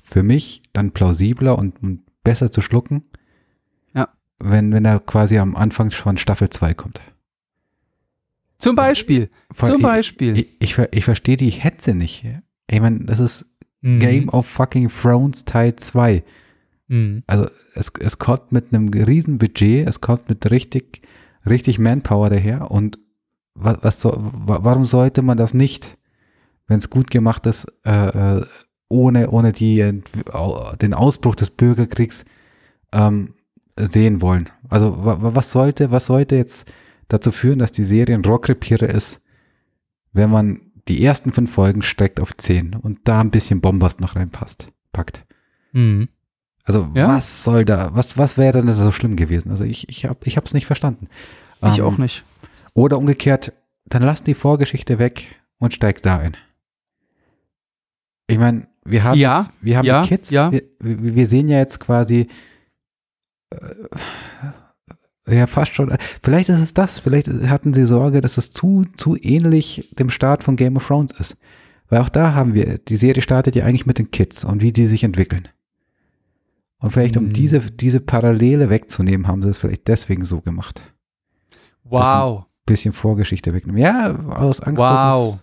für mich dann plausibler und, und besser zu schlucken. Wenn, wenn er quasi am Anfang von Staffel 2 kommt. Zum Beispiel. Vor- Zum ich- Beispiel. Ich, ich, ver- ich verstehe die Hetze nicht. Ich meine, das ist Mhm. Game of fucking Thrones Teil 2. Mhm. Also es, es kommt mit einem riesen Budget, es kommt mit richtig, richtig Manpower daher und was, was so, wa- warum sollte man das nicht, wenn es gut gemacht ist, äh, äh, ohne, ohne die, den Ausbruch des Bürgerkriegs ähm, sehen wollen? Also wa, wa- was sollte, was sollte jetzt dazu führen, dass die Serie ein Rohrkrepierer ist, wenn man die ersten fünf Folgen streckt auf zehn und da ein bisschen Bombast noch reinpasst, packt? Mhm. Also Ja. was soll da, was, was wäre denn so schlimm gewesen? Also ich, ich habe ich es nicht verstanden. Ich Ähm, auch nicht. Oder umgekehrt, dann lass die Vorgeschichte weg und steigst da ein. Ich meine, wir haben, Ja, jetzt, wir haben ja, die Kids, ja. wir, wir sehen ja jetzt quasi ja fast schon, vielleicht ist es das, vielleicht hatten sie Sorge, dass es zu, zu ähnlich dem Start von Game of Thrones ist. Weil auch da haben wir, die Serie startet ja eigentlich mit den Kids und wie die sich entwickeln. Und vielleicht um Hm. diese, diese Parallele wegzunehmen, haben sie es vielleicht deswegen so gemacht. Wow. Bisschen Vorgeschichte wegnehmen. Ja, aus Angst, dass Wow. es.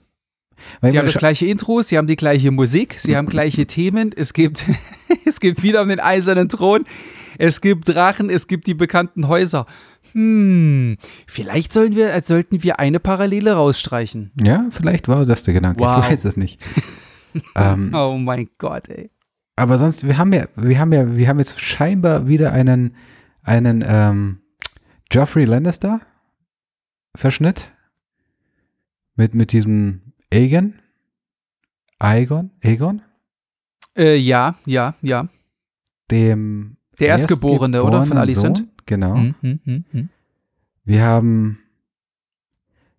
Weil Sie haben das gleiche Intro, sie haben die gleiche Musik, sie haben gleiche Themen. Es gibt, es gibt wieder um den eisernen Thron, es gibt Drachen, es gibt die bekannten Häuser. Hm, vielleicht sollen wir, äh, sollten wir eine Parallele rausstreichen. Ja, vielleicht war das der Gedanke. Wow. Ich weiß es nicht. ähm, Oh mein Gott, ey. aber sonst, wir haben ja, wir haben ja, wir haben jetzt scheinbar wieder einen, einen ähm, Geoffrey Lannister Verschnitt mit mit diesem Aegon, Aegon, Aegon, Äh, ja, ja, ja. dem Der Erstgeborene, oder? Von Alicent? Sohn. Genau. Hm, hm, hm. Wir haben,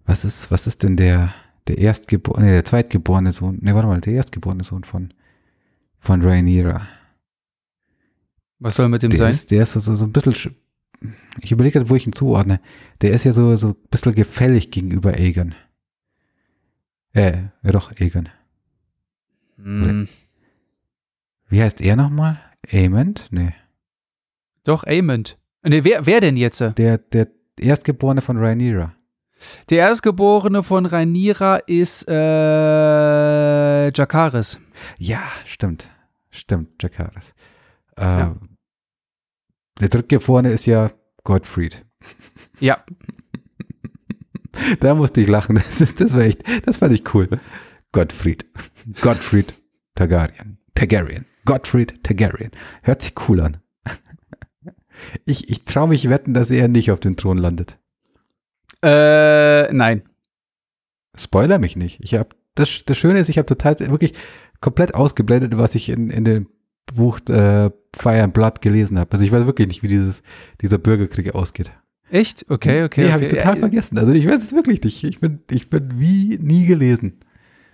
was ist, was ist denn der, der Erstgeborene, nee, der Zweitgeborene Sohn, nee, warte mal, der Erstgeborene Sohn von, von Rhaenyra. Was soll mit dem der sein? Ist, der ist so, so, so ein bisschen, sch- ich überlege gerade, wo ich ihn zuordne. Der ist ja so, so ein bisschen gefällig gegenüber Aegon. Äh, ja doch, Aegon. Hm. Wie heißt er nochmal? Aemond? Nee. Doch, Aemond. Nee, wer, wer denn jetzt? Der, der Erstgeborene von Rhaenyra. Der Erstgeborene von Rhaenyra ist äh, Jakaris. Ja, stimmt. Stimmt, Jakaris. Äh, Ja. Der Drittgeborene ist ja Gottfried. Ja. Da musste ich lachen. Das, ist, das war echt, das fand ich cool. Gottfried. Gottfried Targaryen. Targaryen. Gottfried Targaryen. Hört sich cool an. Ich, ich traue mich wetten, dass er nicht auf dem Thron landet. Äh, nein. Spoiler mich nicht. Ich habe das, das Schöne ist, ich habe total wirklich komplett ausgeblendet, was ich in, in dem Buch äh, Fire and Blood gelesen habe. Also ich weiß wirklich nicht, wie dieses, dieser Bürgerkrieg ausgeht. Echt? Okay, okay. nee, okay. habe ich total Ja, vergessen. Also ich weiß es wirklich nicht. Ich bin, ich bin wie nie gelesen.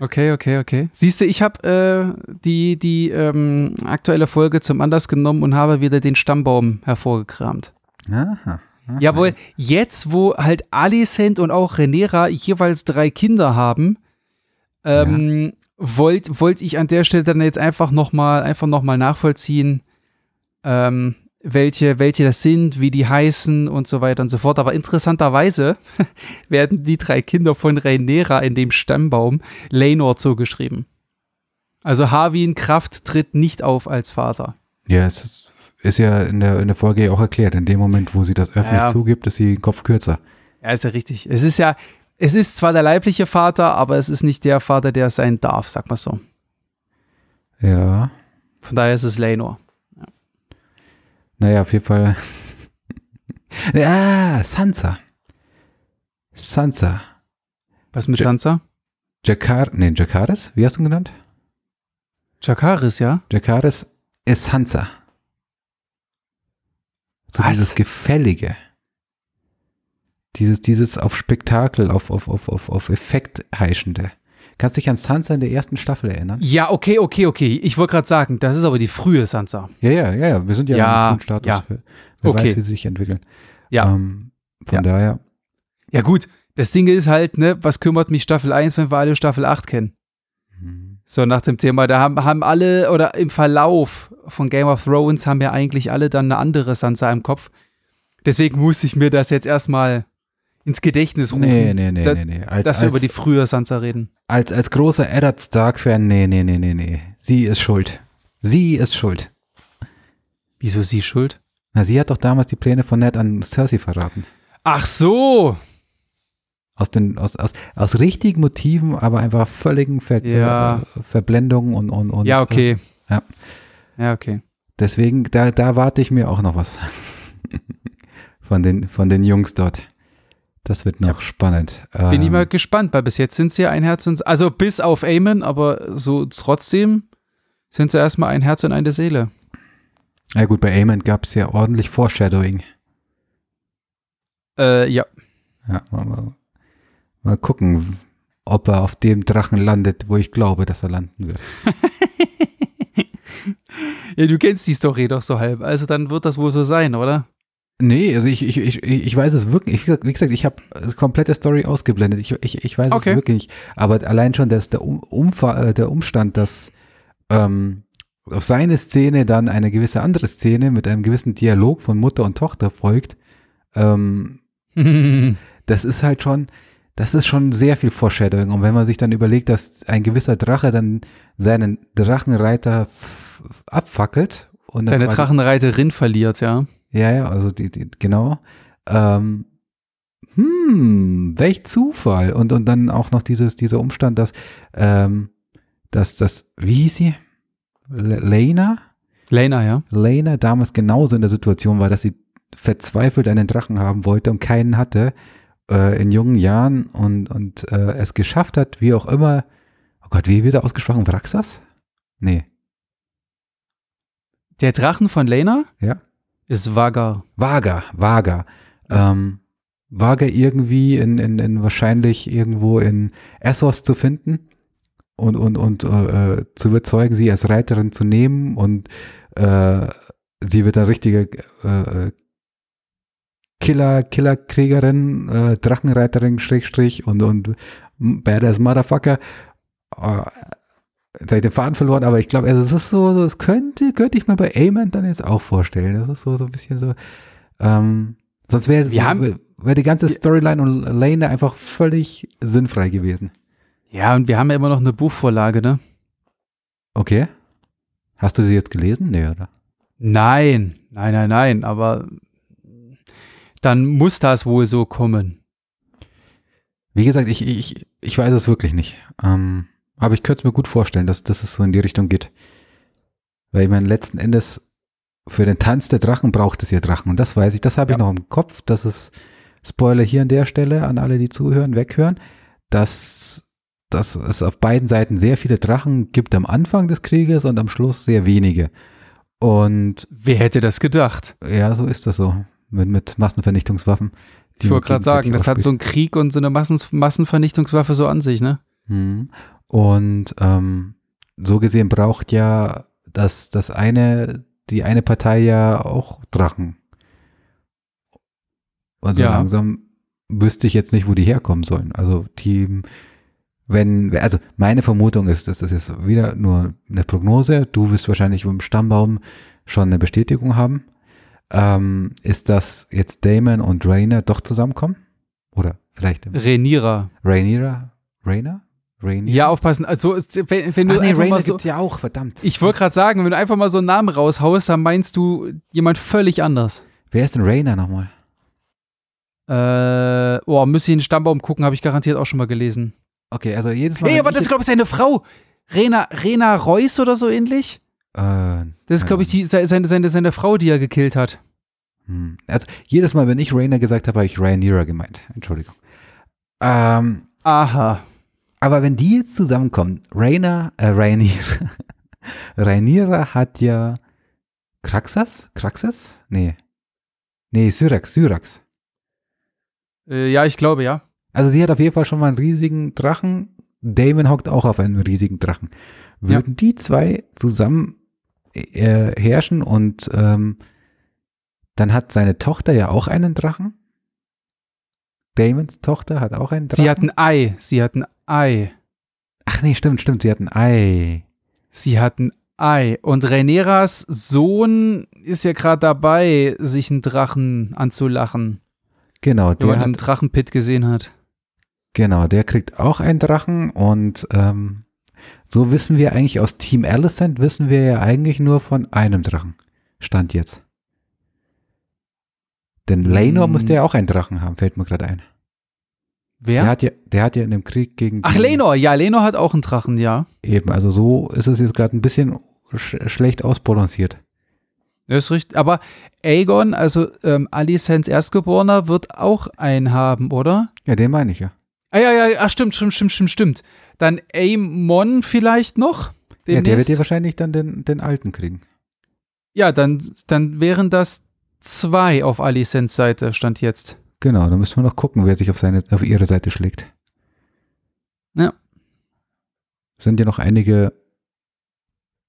Okay, okay, okay. Siehst du, ich habe äh, die, die ähm, aktuelle Folge zum Anlass genommen und habe wieder den Stammbaum hervorgekramt. Aha. aha. Jawohl, jetzt, wo halt Alicent und auch Renera jeweils drei Kinder haben, ähm, wollte wollt ich an der Stelle dann jetzt einfach nochmal einfach noch mal nachvollziehen, ähm, welche, welche das sind, wie die heißen und so weiter und so fort. Aber interessanterweise werden die drei Kinder von Rhaenyra in dem Stammbaum Laenor zugeschrieben. Also Harwin Kraft tritt nicht auf als Vater. Ja, es ist, ist ja in der, in der Folge auch erklärt. In dem Moment, wo sie das öffentlich Ja. zugibt, ist sie den Kopf kürzer. Ja, ist ja richtig. Es ist ja, es ist zwar der leibliche Vater, aber es ist nicht der Vater, der es sein darf, sag mal so. Ja. Von daher ist es Laenor. Naja, auf jeden Fall. ja, Sansa. Sansa. Was mit Ja. Sansa? Jakar, nee, Jakaris? Wie hast du ihn genannt? Jakaris, ja? Jakaris ist Sansa. So Was? dieses Gefällige. Dieses, dieses auf Spektakel, auf, auf, auf, auf, auf Effekt heischende. Kannst dich an Sansa in der ersten Staffel erinnern? Ja, okay, okay, okay. Ich wollte gerade sagen, das ist aber die frühe Sansa. Ja, ja, ja, ja. Wir sind ja, Ja, im Status. ja. Wer Okay. weiß, wie sie sich entwickeln. Ja. Ähm, Von Ja. daher, Ja, gut. Das Ding ist halt, ne, was kümmert mich Staffel 1, wenn wir alle Staffel 8 kennen? hm, So nach dem Thema, da haben, haben alle oder im Verlauf von Game of Thrones haben ja eigentlich alle dann eine andere Sansa im Kopf. Deswegen musste ich mir das jetzt erstmal ins Gedächtnis rufen, nee, nee, nee, da- nee, nee. Als, dass wir als, über die frühe Sansa reden. als, als großer Eddard Stark-Fan, nee, nee, nee, nee, nee. Sie ist schuld. Sie ist schuld. Wieso sie schuld? Na, sie hat doch damals die Pläne von Ned an Cersei verraten. Ach so! Aus, den, aus, aus, aus richtigen Motiven, aber einfach völligen Ver Ja. äh, Verblendungen und, und, und ja, okay. ja. Ja, okay. Deswegen, da, da warte ich mir auch noch was von den, von den Jungs dort. Das wird noch spannend. Bin ich Ähm, mal gespannt, weil bis jetzt sind sie ja ein Herz und also bis auf Aemon, aber so trotzdem sind sie erstmal ein Herz und eine Seele. Ja gut, bei Aemon gab es ja ordentlich Foreshadowing. Äh, ja. Ja, mal, mal, mal gucken, ob er auf dem Drachen landet, wo ich glaube, dass er landen wird. Ja, du kennst die Story doch so halb, also dann wird das wohl so sein, oder? Nee, also ich, ich, ich, ich weiß es wirklich. Ich, wie gesagt, ich habe komplette Story ausgeblendet. Ich, ich, ich weiß Okay. es wirklich nicht. Aber allein schon dass der, um, Umfa äh, der Umstand, dass ähm, auf seine Szene dann eine gewisse andere Szene mit einem gewissen Dialog von Mutter und Tochter folgt, ähm, das ist halt schon, das ist schon sehr viel Foreshadowing. Und wenn man sich dann überlegt, dass ein gewisser Drache dann seinen Drachenreiter abfackelt und dann Seine Drachenreiterin verliert, ja. Ja, ja, also die, die genau. Ähm, hm, welch Zufall. Und, und dann auch noch dieses, dieser Umstand, dass, ähm, dass das, wie hieß sie? Le- Lena? Lena, ja. Lena damals genauso in der Situation war, dass sie verzweifelt einen Drachen haben wollte und keinen hatte äh, in jungen Jahren und, und äh, es geschafft hat, wie auch immer. Oh Gott, wie wird er ausgesprochen? Vraxas? Nee. Der Drachen von Lena Ja. Ist Vagar. Vaga, Vaga. Ähm, Vaga irgendwie in, in, in wahrscheinlich irgendwo in Essos zu finden und, und, und äh, äh, zu überzeugen, sie als Reiterin zu nehmen und äh, sie wird eine richtige äh, äh, Killer, Killerkriegerin, äh, Drachenreiterin, Schrägstrich und, und Badass Motherfucker. Jetzt habe ich den Faden verloren, aber ich glaube, also es ist so, so, es könnte, könnte ich mir bei Amen dann jetzt auch vorstellen. Das ist so, so ein bisschen so, ähm, sonst wäre Wir haben- wär die ganze Storyline und Lane einfach völlig sinnfrei gewesen. Ja, und wir haben ja immer noch eine Buchvorlage, ne? Okay. Hast du sie jetzt gelesen? Nee, oder? Nein, nein, nein, nein, aber dann muss das wohl so kommen. Wie gesagt, ich, ich, ich weiß es wirklich nicht. Ähm, aber ich könnte es mir gut vorstellen, dass, dass es so in die Richtung geht. Weil ich meine, letzten Endes für den Tanz der Drachen braucht es ja Drachen. Und das weiß ich, das habe ich Ja. noch im Kopf. Das ist Spoiler hier an der Stelle an alle, die zuhören, weghören, dass, dass es auf beiden Seiten sehr viele Drachen gibt am Anfang des Krieges und am Schluss sehr wenige. Und Wer hätte das gedacht? ja, so ist das so. Mit, mit Massenvernichtungswaffen. Ich wollte gerade sagen, das hat so ein Krieg und so eine Massen Massenvernichtungswaffe so an sich, ne? Mhm. Und ähm, so gesehen braucht ja das, das eine, die eine Partei ja auch Drachen. Und so Ja. langsam wüsste ich jetzt nicht, wo die herkommen sollen. Also Team, wenn, also meine Vermutung ist, dass das jetzt wieder nur eine Prognose, du wirst wahrscheinlich im Stammbaum schon eine Bestätigung haben, ähm, ist, dass jetzt Damon und Rainer doch zusammenkommen? Oder vielleicht Rhaenyra. Rhaenyra? Rainer? Rainier? Ja, aufpassen. Also, wenn, wenn du Ach nee, mal so. gibt's ja auch, verdammt. Ich wollte gerade sagen, wenn du einfach mal so einen Namen raushaust, dann meinst du jemand völlig anders. Wer ist denn Rainer nochmal? Äh, oh, müsste ich in den Stammbaum gucken, habe ich garantiert auch schon mal gelesen. Okay, also jedes Mal. Hey, wenn aber ich das ist, glaube ich, seine Frau. Rena, Rena Reuss oder so ähnlich? äh, Das ist, glaube ich, die, se- seine, seine, seine Frau, die er gekillt hat. hm. Also jedes Mal, wenn ich Rainer gesagt habe, habe ich Rhaenyra gemeint. Entschuldigung. Ähm, Aha. Aber wenn die jetzt zusammenkommen, Rainer, äh, Rhaenyra, Rhaenyra hat ja Kraxas? Kraxas? Nee. Nee, Syrax, Syrax. Äh, ja, ich glaube, ja. Also sie hat auf jeden Fall schon mal einen riesigen Drachen. Damon hockt auch auf einem riesigen Drachen. Würden die zwei zusammen äh, herrschen und ähm, dann hat seine Tochter ja auch einen Drachen? Damons Tochter hat auch einen Drachen. Sie hat ein Ei. Sie hat ein Ei. Ach nee, stimmt, stimmt. Sie hat ein Ei. Sie hat ein Ei. Und Rhaenyras Sohn ist ja gerade dabei, sich einen Drachen anzulachen. Genau, Wenn der man hat, einen Drachenpit gesehen hat. genau, der kriegt auch einen Drachen und ähm, so wissen wir eigentlich aus Team Alicent wissen wir ja eigentlich nur von einem Drachen. Stand jetzt. Denn Laenor Hm. müsste ja auch einen Drachen haben, fällt mir gerade ein. Wer? Der hat ja, der hat ja in dem Krieg gegen Ach, Lenor. Ja, Lenor hat auch einen Drachen, ja. Eben, also so ist es jetzt gerade ein bisschen sch schlecht ausbalanciert. Das ist richtig. Aber Aegon, also ähm, Alicents Erstgeborener, wird auch einen haben, oder? Ja, den meine ich ja. Ah, ja, ja, ach, stimmt, stimmt, stimmt, stimmt, stimmt. Dann Aemon vielleicht noch? Ja, der wird demnächst? ja wahrscheinlich dann den, den alten kriegen. Ja, dann, dann wären das zwei auf Alicents Seite, stand jetzt. Genau, da müssen wir noch gucken, wer sich auf seine, auf ihre Seite schlägt. Ja. Sind ja noch einige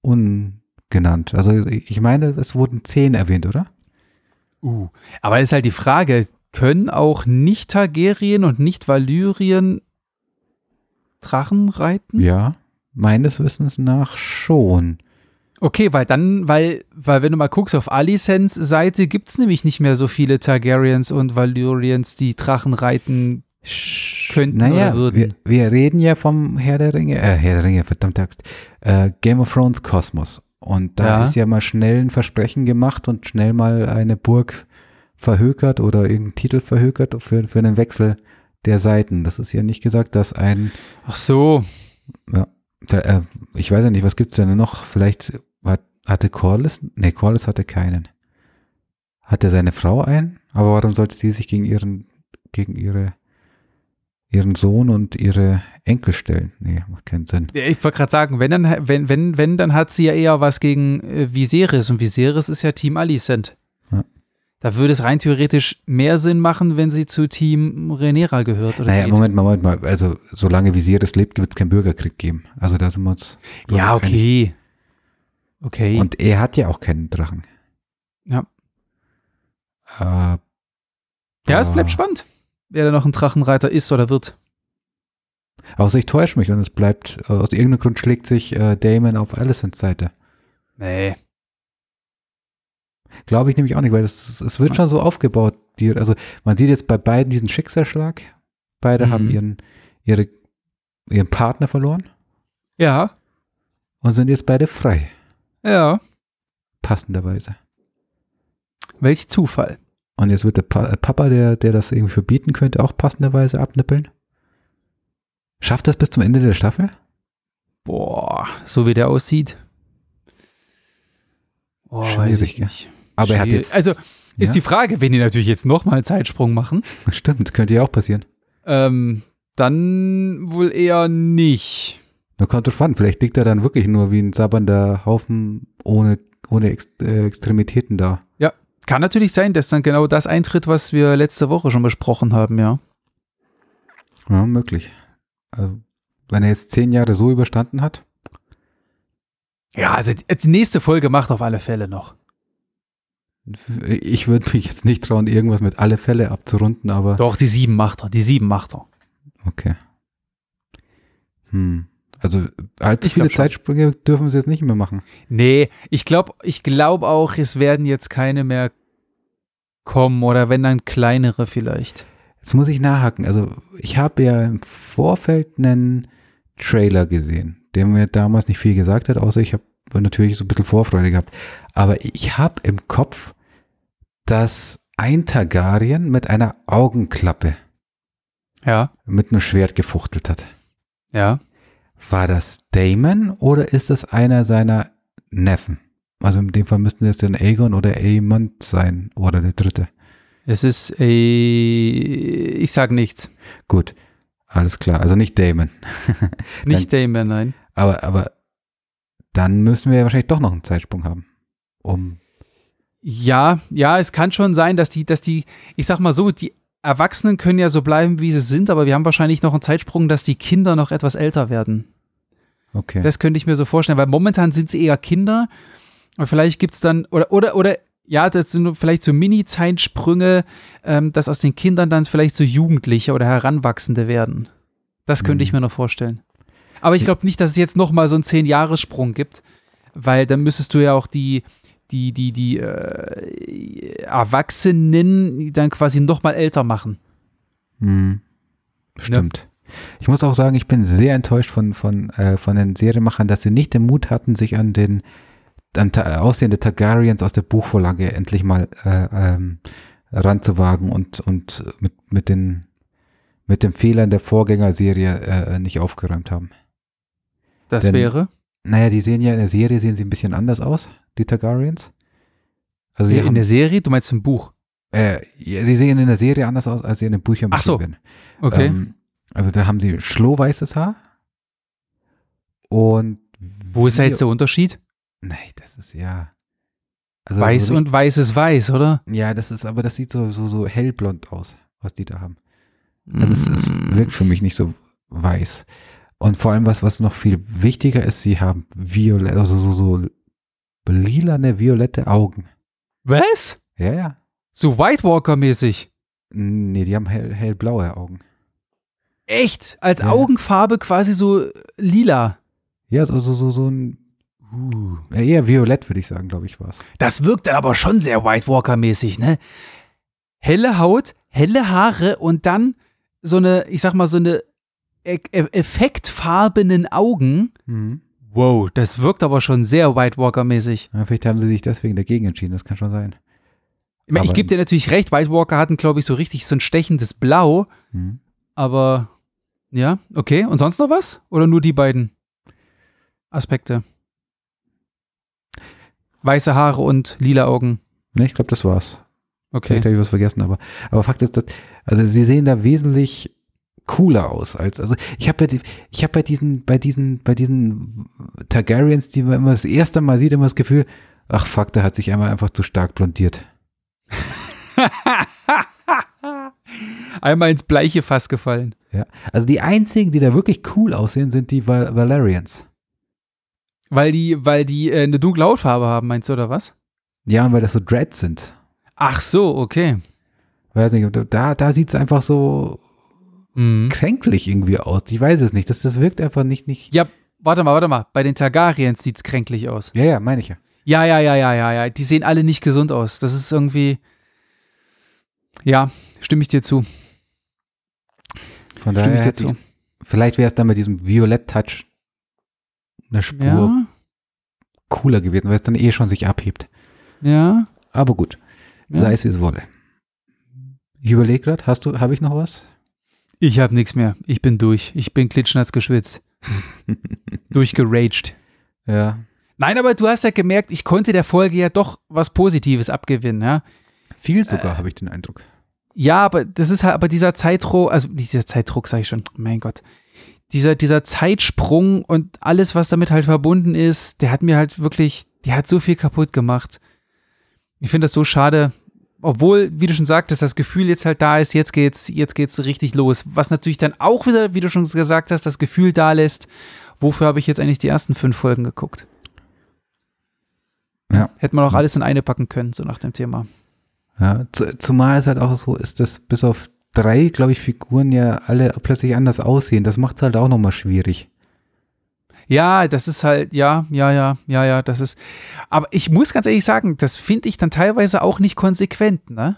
ungenannt. Also ich meine, es wurden zehn erwähnt, oder? Uh. Aber ist halt die Frage, können auch nicht Targaryen und nicht Valyrien Drachen reiten? Ja, meines Wissens nach schon. Okay, weil dann, weil, weil wenn du mal guckst, auf Alicents Seite gibt es nämlich nicht mehr so viele Targaryens und Valyrians, die Drachen reiten könnten naja, oder würden. Wir, wir reden ja vom Herr der Ringe, äh, Herr der Ringe, verdammt Axt, äh, Game of Thrones Kosmos. Und da Ja. ist ja mal schnell ein Versprechen gemacht und schnell mal eine Burg verhökert oder irgendein Titel verhökert für, für den Wechsel der Seiten. Das ist ja nicht gesagt, dass ein, Ach so, da, äh, ich weiß ja nicht, was gibt's denn noch? Vielleicht hat, hatte Corlys, nee, Corlys hatte keinen. Hatte seine Frau einen? Aber warum sollte sie sich gegen ihren, gegen ihre, ihren Sohn und ihre Enkel stellen? Nee, macht keinen Sinn. Ich wollte gerade sagen, wenn dann, wenn, wenn, wenn, dann hat sie ja eher was gegen äh, Viserys und Viserys ist ja Team Alicent. Da würde es rein theoretisch mehr Sinn machen, wenn sie zu Team Rhaenyra gehört. Oder Naja, geht. Moment mal, Moment mal. Also, solange Viserys lebt, wird es keinen Bürgerkrieg geben. Also, da sind wir uns. Ja, okay. Okay. Und er hat ja auch keinen Drachen. Ja. Äh, ja, es bleibt spannend, wer da noch ein Drachenreiter ist oder wird. Außer ich täusche mich und es bleibt, äh, aus irgendeinem Grund schlägt sich äh, Damon auf Alicents Seite. Nee. Glaube ich nämlich auch nicht, weil es, wird schon so aufgebaut. Die, also man sieht jetzt bei beiden diesen Schicksalsschlag. Beide Mhm. haben ihren, ihre, ihren Partner verloren Ja, und sind jetzt beide frei. ja. Passenderweise. Welch Zufall. Und jetzt wird der pa äh, Papa, der, der das irgendwie verbieten könnte, auch passenderweise abnippeln. Schafft das bis zum Ende der Staffel? Boah, so wie der aussieht. Boah, weiß ich Schwierig, nicht. Aber er hat jetzt. Also, ja, Ist die Frage, wenn die natürlich jetzt nochmal einen Zeitsprung machen, stimmt, könnte ja auch passieren. ähm, dann wohl eher nicht. Da kommt drauf an, vielleicht liegt er dann wirklich nur wie ein sabbernder Haufen ohne, ohne Ex äh, Extremitäten da. Kann natürlich sein, dass dann genau das eintritt, was wir letzte Woche schon besprochen haben, ja. Ja, möglich. Also, wenn er jetzt zehn Jahre so überstanden hat, Ja, also die nächste Folge macht auf alle Fälle noch. Ich würde mich jetzt nicht trauen, irgendwas mit alle Fälle abzurunden, aber Doch, die sieben macht er, die sieben macht er. okay. Hm. Also allzu Ich viele. Zeitsprünge dürfen sie jetzt nicht mehr machen. Nee, ich glaube ich glaub auch, es werden jetzt keine mehr kommen oder wenn dann kleinere vielleicht. Jetzt muss ich nachhaken. Also ich habe ja im Vorfeld einen Trailer gesehen, der mir damals nicht viel gesagt hat, außer ich habe natürlich so ein bisschen Vorfreude gehabt. Aber ich habe im Kopf, dass ein Targaryen mit einer Augenklappe Ja, mit einem Schwert gefuchtelt hat. ja. War das Damon oder ist das einer seiner Neffen? Also in dem Fall müssten es dann Aegon oder Aemond sein oder der dritte. Es ist, äh, ich sag nichts. Gut, alles klar. Also nicht Damon. Nicht Damon, nein. Aber, aber dann müssen wir ja wahrscheinlich doch noch einen Zeitsprung haben. Um, Ja, ja, es kann schon sein, dass die, dass die, ich sag mal so, die Erwachsenen können ja so bleiben, wie sie sind, aber wir haben wahrscheinlich noch einen Zeitsprung, dass die Kinder noch etwas älter werden. okay. Das könnte ich mir so vorstellen, weil momentan sind sie eher Kinder. Aber vielleicht gibt es dann, oder, oder, oder ja, das sind vielleicht so Mini-Zeitsprünge, ähm, dass aus den Kindern dann vielleicht so Jugendliche oder Heranwachsende werden. Das könnte ich Mhm. mir noch vorstellen. Aber ich glaube nicht, dass es jetzt noch mal so einen Zehn-Jahres-Sprung gibt, weil dann müsstest du ja auch die, die, die, die äh, Erwachsenen dann quasi noch mal älter machen. Hm. Stimmt. Ich muss auch sagen, ich bin sehr enttäuscht von, von, äh, von den Serienmachern, dass sie nicht den Mut hatten, sich an den an Aussehen der Targaryens aus der Buchvorlage endlich mal äh, ähm, ranzuwagen und, und mit, mit, den, mit den Fehlern der Vorgängerserie äh, nicht aufgeräumt haben. Das Denn- wäre. Naja, die sehen ja in der Serie sehen sie ein bisschen anders aus, die Targaryens. Also in haben, der Serie, du meinst im Buch. äh, ja, sie sehen in der Serie anders aus, als sie in den Büchern Ach so. Okay. Ähm, also da haben sie schlohweißes Haar. Und Wo ist da jetzt der Unterschied? Nein, das ist ja. Also Weiß so und weiß ist weiß, oder? Ja, das ist, aber das sieht so, so, so hellblond aus, was die da haben. Also es, es Mm. wirkt für mich nicht so weiß. Und vor allem, was, was noch viel wichtiger ist, sie haben violett, also so, so lilane, violette Augen. Was? Ja, ja. So White Walker-mäßig. Nee, die haben hell, hellblaue Augen. Echt? Als Ja. Augenfarbe quasi so lila. Ja, so, so, so, so ein, Uh. eher violett, würde ich sagen, glaube ich, war es. Das wirkt dann aber schon sehr White Walker-mäßig, ne? Helle Haut, helle Haare und dann so eine, ich sag mal, so eine e e effektfarbenen Augen. Wow, das wirkt aber schon sehr White Walker-mäßig. Ja, vielleicht haben sie sich deswegen dagegen entschieden, das kann schon sein. Ich, mein, ich gebe dir natürlich recht, White Walker hatten, glaube ich, so richtig so ein stechendes Blau, Mhm. aber ja, okay. Und sonst noch was? Oder nur die beiden Aspekte? Weiße Haare und lila Augen. Ne, ich glaube, das war's. Okay. Vielleicht habe ich was vergessen, aber, aber Fakt ist, dass, also sie sehen da wesentlich cooler aus als, also ich habe bei, ich habe bei diesen, bei diesen, bei diesen Targaryens, die man immer das erste Mal sieht, immer das Gefühl, ach fuck, der hat sich einmal einfach zu stark blondiert. Einmal ins bleiche Fass gefallen. Ja. Also die einzigen, die da wirklich cool aussehen, sind die Val Valerians. Weil die, weil die äh, eine dunkle Hautfarbe haben, meinst du, oder was? Ja, weil das so Dreads sind. Ach so, okay. Weiß nicht, da, da sieht es einfach so Mhm. kränklich irgendwie aus. Ich weiß es nicht. Das, das wirkt einfach nicht, nicht. Ja, warte mal, warte mal. Bei den Targaryens sieht's kränklich aus. Ja, ja, meine ich ja. Ja, ja, ja, ja, ja, ja. Die sehen alle nicht gesund aus. Das ist irgendwie. Ja, stimme ich dir zu. Von Stimme ich daher dir hätte ich, zu. vielleicht wäre es dann mit diesem Violett-Touch eine Spur Ja, cooler gewesen, weil es dann eh schon sich abhebt. ja. Aber gut, Ja. sei es wie es wolle. Ich überlege gerade, hast du, habe ich noch was? Ich habe nichts mehr. Ich bin durch. Ich bin klitschnass geschwitzt. Durchgeraged. Ja. Nein, aber du hast ja gemerkt, ich konnte der Folge ja doch was Positives abgewinnen, ja. Viel sogar, habe ich den Eindruck. Ja, aber das ist halt, aber dieser Zeitdruck, also dieser Zeitdruck, sage ich schon, mein Gott. Dieser, dieser Zeitsprung und alles, was damit halt verbunden ist, der hat mir halt wirklich, der hat so viel kaputt gemacht. Ich finde das so schade, obwohl, wie du schon sagtest, das Gefühl jetzt halt da ist, jetzt geht's, jetzt geht's richtig los. Was natürlich dann auch wieder, wie du schon gesagt hast, das Gefühl da lässt, wofür habe ich jetzt eigentlich die ersten fünf Folgen geguckt? Ja. Hätte man auch alles in eine packen können, so nach dem Thema. Ja, zu, zumal es halt auch so ist, dass bis auf drei, glaube ich, Figuren ja alle plötzlich anders aussehen. Das macht es halt auch nochmal schwierig. Ja, das ist halt, ja, ja, ja, ja, ja, das ist. Aber ich muss ganz ehrlich sagen, das finde ich dann teilweise auch nicht konsequent, ne?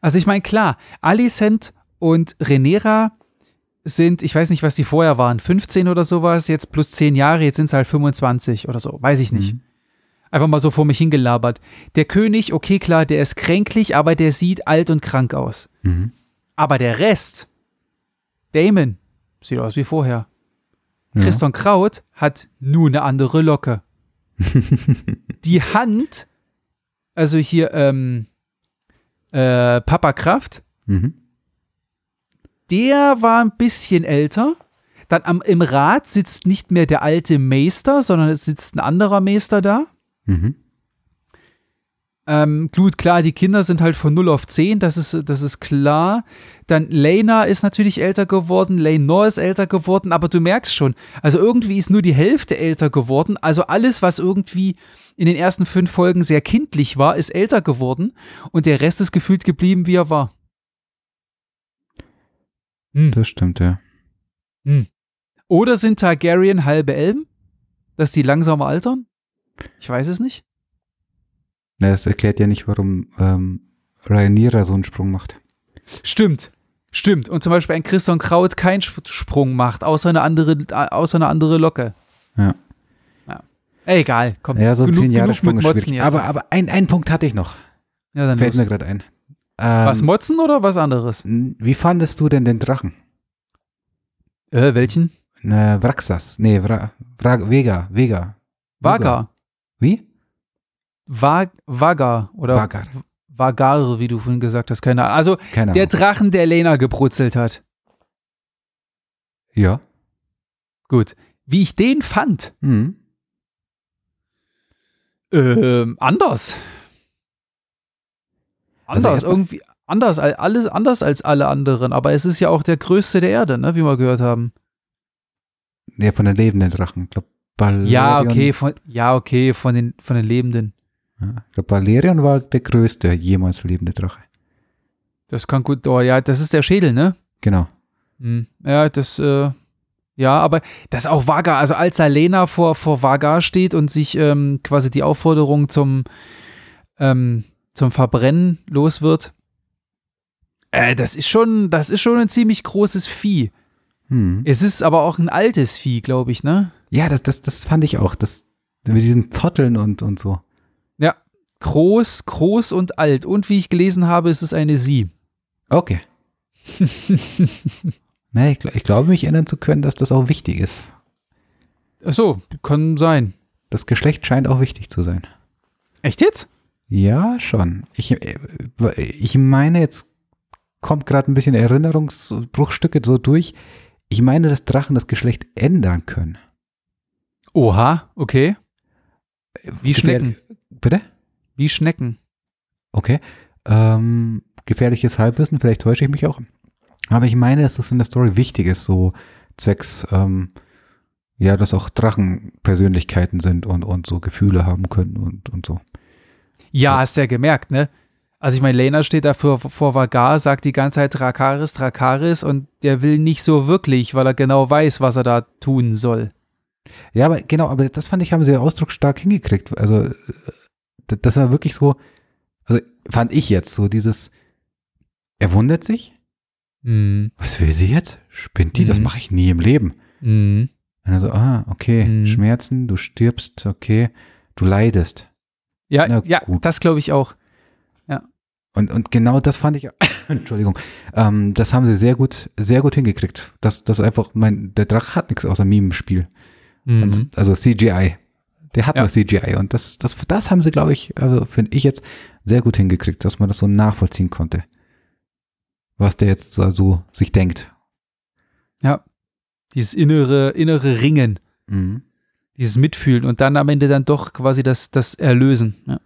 Also ich meine, klar, Alicent und Renera sind, ich weiß nicht, was die vorher waren, 15 oder sowas, jetzt plus 10 Jahre, jetzt sind es halt 25 oder so, weiß ich nicht. Mhm. Einfach mal so vor mich hingelabert. Der König, okay, klar, der ist kränklich, aber der sieht alt und krank aus. Mhm. Aber der Rest, Damon, sieht aus wie vorher. Ja. Christian Kraut hat nur eine andere Locke. Die Hand, also hier ähm, äh, Papa Kraft, Mhm. der war ein bisschen älter. Dann am, im Rat sitzt nicht mehr der alte Meister, sondern es sitzt ein anderer Meister da. Mhm. Ähm, gut, klar, die Kinder sind halt von 0 auf 10, das ist, das ist klar. Dann Lena ist natürlich älter geworden, Lenore ist älter geworden, aber du merkst schon, also irgendwie ist nur die Hälfte älter geworden. Also alles, was irgendwie in den ersten fünf Folgen sehr kindlich war, ist älter geworden und der Rest ist gefühlt geblieben, wie er war. Hm. Das stimmt, ja. Hm. Oder sind Targaryen halbe Elben? Dass die langsamer altern? Ich weiß es nicht. Na, das erklärt ja nicht, warum ähm, Rhaenyra so einen Sprung macht. Stimmt. Stimmt. Und zum Beispiel ein Christian Kraut keinen Sprung macht, außer eine andere, außer eine andere Locke. Ja. ja. Egal, komm. Ja, so genug, zehn Jahre Sprung ist schwierig. Jetzt. Aber, aber ein, einen Punkt hatte ich noch. Ja, dann Fällt los. mir gerade ein. Ähm, was Motzen oder was anderes? Wie fandest du denn den Drachen? Äh, welchen? Ne, Vraxas. Nee, Vra, Vra, Vega. Vega. Vaga. Wie? Vag Vagar oder Vagar. Vagar, wie du vorhin gesagt hast, keine Ahnung. Also keine der Drachen, der Lena gebrutzelt hat. Ja. Gut. Wie ich den fand. Mhm. Ähm, anders. Also anders, irgendwie anders, alles anders als alle anderen, aber es ist ja auch der größte der Erde, ne, wie wir gehört haben. Ja, von den lebenden Drachen. Ich glaube, Balerion. Ja, okay, von, ja, okay, von den, von den lebenden. Ja, ich glaube, Balerion war der größte jemals lebende Drache. Das kann gut, oh ja, das ist der Schädel, ne? Genau. Hm. Ja, das, äh, ja, aber das auch Vagar, also als Alena vor, vor Vagar steht und sich ähm, quasi die Aufforderung zum, ähm, zum Verbrennen los wird, äh, das ist schon, das ist schon ein ziemlich großes Vieh. Hm. Es ist aber auch ein altes Vieh, glaube ich, ne? Ja, das, das, das fand ich auch. Das, mit diesen Zotteln und, und so. Groß, groß und alt. Und wie ich gelesen habe, ist es eine Sie. Okay. nee, ich, ich, glaube, mich erinnern zu können, dass das auch wichtig ist. Ach so, kann sein. Das Geschlecht scheint auch wichtig zu sein. Echt jetzt? Ja, schon. Ich, äh, ich meine, jetzt kommt gerade ein bisschen Erinnerungsbruchstücke so durch. Ich meine, dass Drachen das Geschlecht ändern können. Oha, okay. Wie Schnecken. Bitte? Wie Schnecken. Okay. Ähm, gefährliches Halbwissen, vielleicht täusche ich mich auch. Aber ich meine, dass das in der Story wichtig ist, so zwecks, ähm, ja, dass auch Drachen Persönlichkeiten sind und, und so Gefühle haben können und, und so. Ja, ja. hast ja gemerkt, ne? Also ich meine, Lena steht da vor, vor Vagar, sagt die ganze Zeit Drakaris, Drakaris und der will nicht so wirklich, weil er genau weiß, was er da tun soll. Ja, aber genau, aber das fand ich, haben sie ausdrucksstark hingekriegt. Also, das war wirklich so, also fand ich jetzt so dieses, er wundert sich. Mhm. Was will sie jetzt? Spinnt die? Mhm. Das mache ich nie im Leben. Mhm. Und dann so, ah, okay, mhm. Schmerzen, du stirbst, okay, du leidest. Ja, Na, ja, gut. das glaube ich auch. Ja. Und, und genau das fand ich, Entschuldigung, ähm, das haben sie sehr gut, sehr gut hingekriegt. Das, das einfach, mein, der Drache hat nichts außer Meme-Spiel. Mhm. Also CGI. Der hat ja. nur CGI. Und das, das, das haben sie, glaube ich, also finde ich jetzt sehr gut hingekriegt, dass man das so nachvollziehen konnte. Was der jetzt so sich denkt. Ja. Dieses innere, innere Ringen. Mhm. Dieses Mitfühlen und dann am Ende dann doch quasi das, das Erlösen. Ja.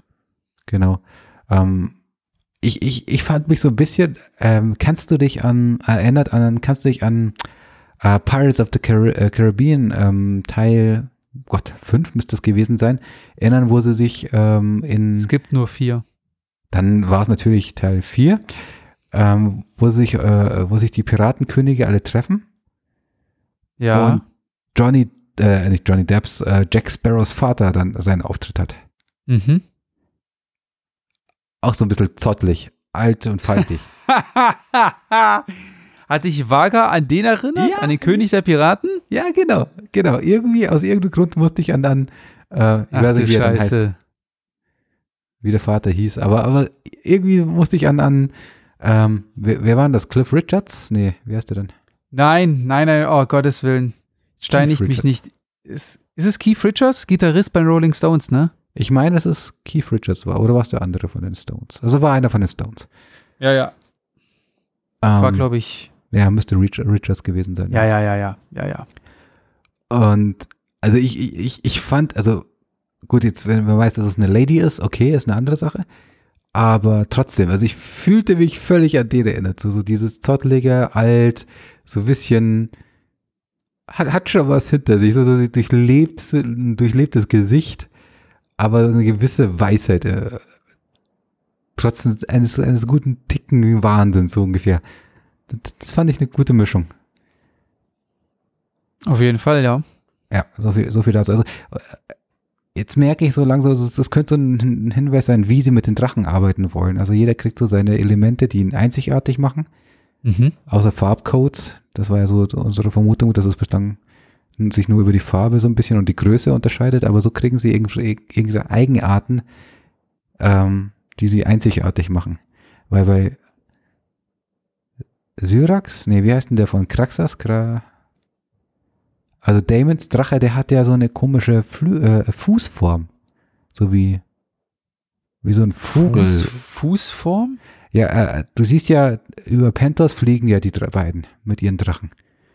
Genau. Ähm, ich, ich, ich fand mich so ein bisschen, ähm, kannst du dich an, erinnert an, kannst du dich an Uh, Pirates of the Car äh, Caribbean ähm, Teil, Gott, fünf müsste es gewesen sein, erinnern, wo sie sich ähm, in. Es gibt nur vier. Dann war es natürlich Teil vier, ähm, wo sich, äh, wo sich die Piratenkönige alle treffen. Ja. Und Johnny, äh, nicht Johnny Depps, äh, Jack Sparrows Vater dann seinen Auftritt hat. Mhm. Auch so ein bisschen zottelig, alt und faltig. Hat dich Vaga an den erinnert? Ja. An den König der Piraten? Ja, genau. Genau. Irgendwie, aus irgendeinem Grund musste ich an, an äh, ich Ach, weiß nicht, wie er dann heißt. Wie der Vater hieß. Aber, aber irgendwie musste ich an, an ähm, wer, wer war denn das? Cliff Richards? Nee, wie heißt der denn? Nein, nein, nein, oh Gottes Willen. Steinigt mich nicht. Ist, ist es Keith Richards? Gitarrist bei Rolling Stones, ne? Ich meine, dass es Keith Richards war. Oder war es der andere von den Stones? Also war einer von den Stones. Ja, ja. Das um, war, ähm, glaube ich, ja, müsste Richards gewesen sein. Ja, ja, ja, ja, ja, ja. Und also ich, ich, ich fand, also gut, jetzt, wenn man weiß, dass es eine Lady ist, okay, ist eine andere Sache. aber trotzdem, also ich fühlte mich völlig an den erinnert. So, so dieses zottelige, alt, so ein bisschen, hat, hat schon was hinter sich, so, so durchlebt, ein durchlebtes Gesicht, aber eine gewisse Weisheit, äh, trotzdem eines, eines guten, dicken Wahnsinns, so ungefähr. Das, fand ich eine gute Mischung. Auf jeden Fall, ja. Ja, so viel, so viel dazu. Also, jetzt merke ich so langsam, das könnte so ein Hinweis sein, wie sie mit den Drachen arbeiten wollen. Also jeder kriegt so seine Elemente, die ihn einzigartig machen. Mhm. Außer Farbcodes. Das war ja so unsere Vermutung, dass es bislang sich nur über die Farbe so ein bisschen und die Größe unterscheidet, aber so kriegen sie irgendwelche Eigenarten, ähm, die sie einzigartig machen. Weil bei Syrax, nee, wie heißt denn der von Kraxas? Kra also Damons Drache, der hat ja so eine komische Flü äh, Fußform. So wie, wie so ein Vogel. Fuß, Fußform? Ja, äh, du siehst ja, über Pentos fliegen ja die beiden mit ihren Drachen.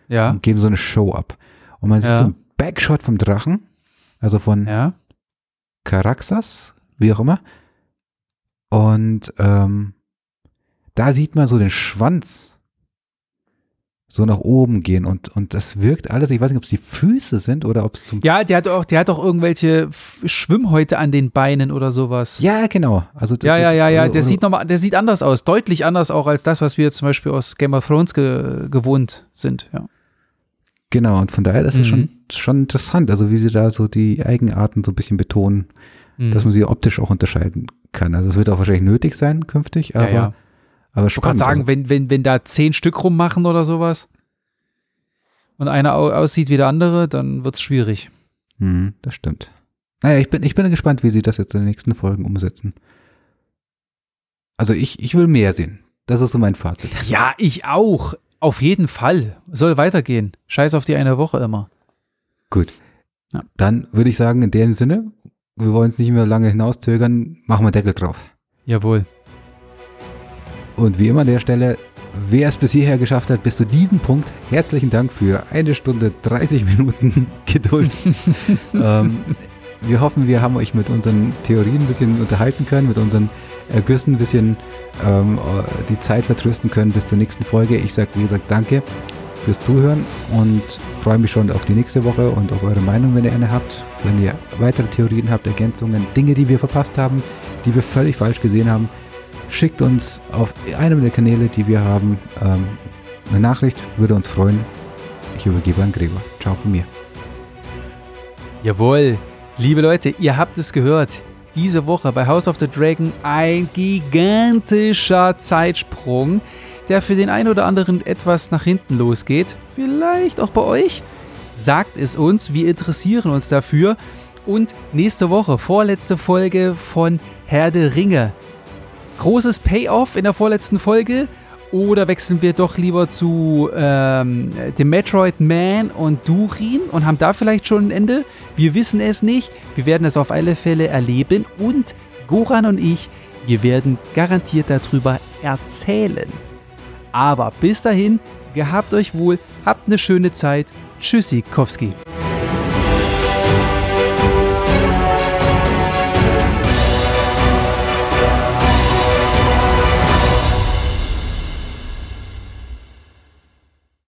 Ja. Und geben so eine Show ab. Und man sieht ja. so ein Backshot vom Drachen, also von ja. Caraxas, wie auch immer. Und ähm, da sieht man so den Schwanz so nach oben gehen und, und das wirkt alles, ich weiß nicht, ob es die Füße sind oder ob es zum. Ja, der hat auch, der hat auch irgendwelche Schwimmhäute an den Beinen oder sowas. Ja, genau. Also das, ja, ja, ja, ja, also, der sieht nochmal, der sieht anders aus, deutlich anders auch als das, was wir zum Beispiel aus Game of Thrones ge gewohnt sind, ja. Genau, und von daher, das mhm. ist schon, schon interessant, also wie sie da so die Eigenarten so ein bisschen betonen, mhm. dass man sie optisch auch unterscheiden kann. Also es wird auch wahrscheinlich nötig sein künftig, aber. Ja, ja aber spannend. Ich kann sagen, also. wenn, wenn, wenn da zehn Stück rummachen oder sowas und einer aussieht wie der andere, dann wird es schwierig. Hm, das stimmt. Naja, ich bin, ich bin gespannt, wie sie das jetzt in den nächsten Folgen umsetzen. Also ich, ich will mehr sehen. Das ist so mein Fazit. Ja, ich auch. Auf jeden Fall. Soll weitergehen. Scheiß auf die eine Woche immer. Gut. Ja. Dann würde ich sagen, in dem Sinne, wir wollen es nicht mehr lange hinauszögern, machen wir Deckel drauf. Jawohl. Und wie immer an der Stelle, wer es bis hierher geschafft hat, bis zu diesem Punkt, herzlichen Dank für eine Stunde 30 Minuten Geduld. ähm, wir hoffen, wir haben euch mit unseren Theorien ein bisschen unterhalten können, mit unseren Ergüssen ein bisschen ähm, die Zeit vertrösten können bis zur nächsten Folge. Ich sage, wie gesagt, danke fürs Zuhören und freue mich schon auf die nächste Woche und auf eure Meinung, wenn ihr eine habt. Wenn ihr weitere Theorien habt, Ergänzungen, Dinge, die wir verpasst haben, die wir völlig falsch gesehen haben, schickt uns auf einem der Kanäle, die wir haben, ähm, eine Nachricht, würde uns freuen. Ich übergebe an Gregor. Ciao von mir. Jawohl, liebe Leute, ihr habt es gehört. Diese Woche bei House of the Dragon ein gigantischer Zeitsprung, der für den einen oder anderen etwas nach hinten losgeht. Vielleicht auch bei euch. Sagt es uns, wir interessieren uns dafür. Und nächste Woche, vorletzte Folge von Herr der Ringe großes Payoff in der vorletzten Folge? Oder wechseln wir doch lieber zu ähm, dem Metroid Man und Durin und haben da vielleicht schon ein Ende? Wir wissen es nicht. Wir werden es auf alle Fälle erleben und Goran und ich, wir werden garantiert darüber erzählen. Aber bis dahin, gehabt euch wohl, habt eine schöne Zeit. Tschüssikowski.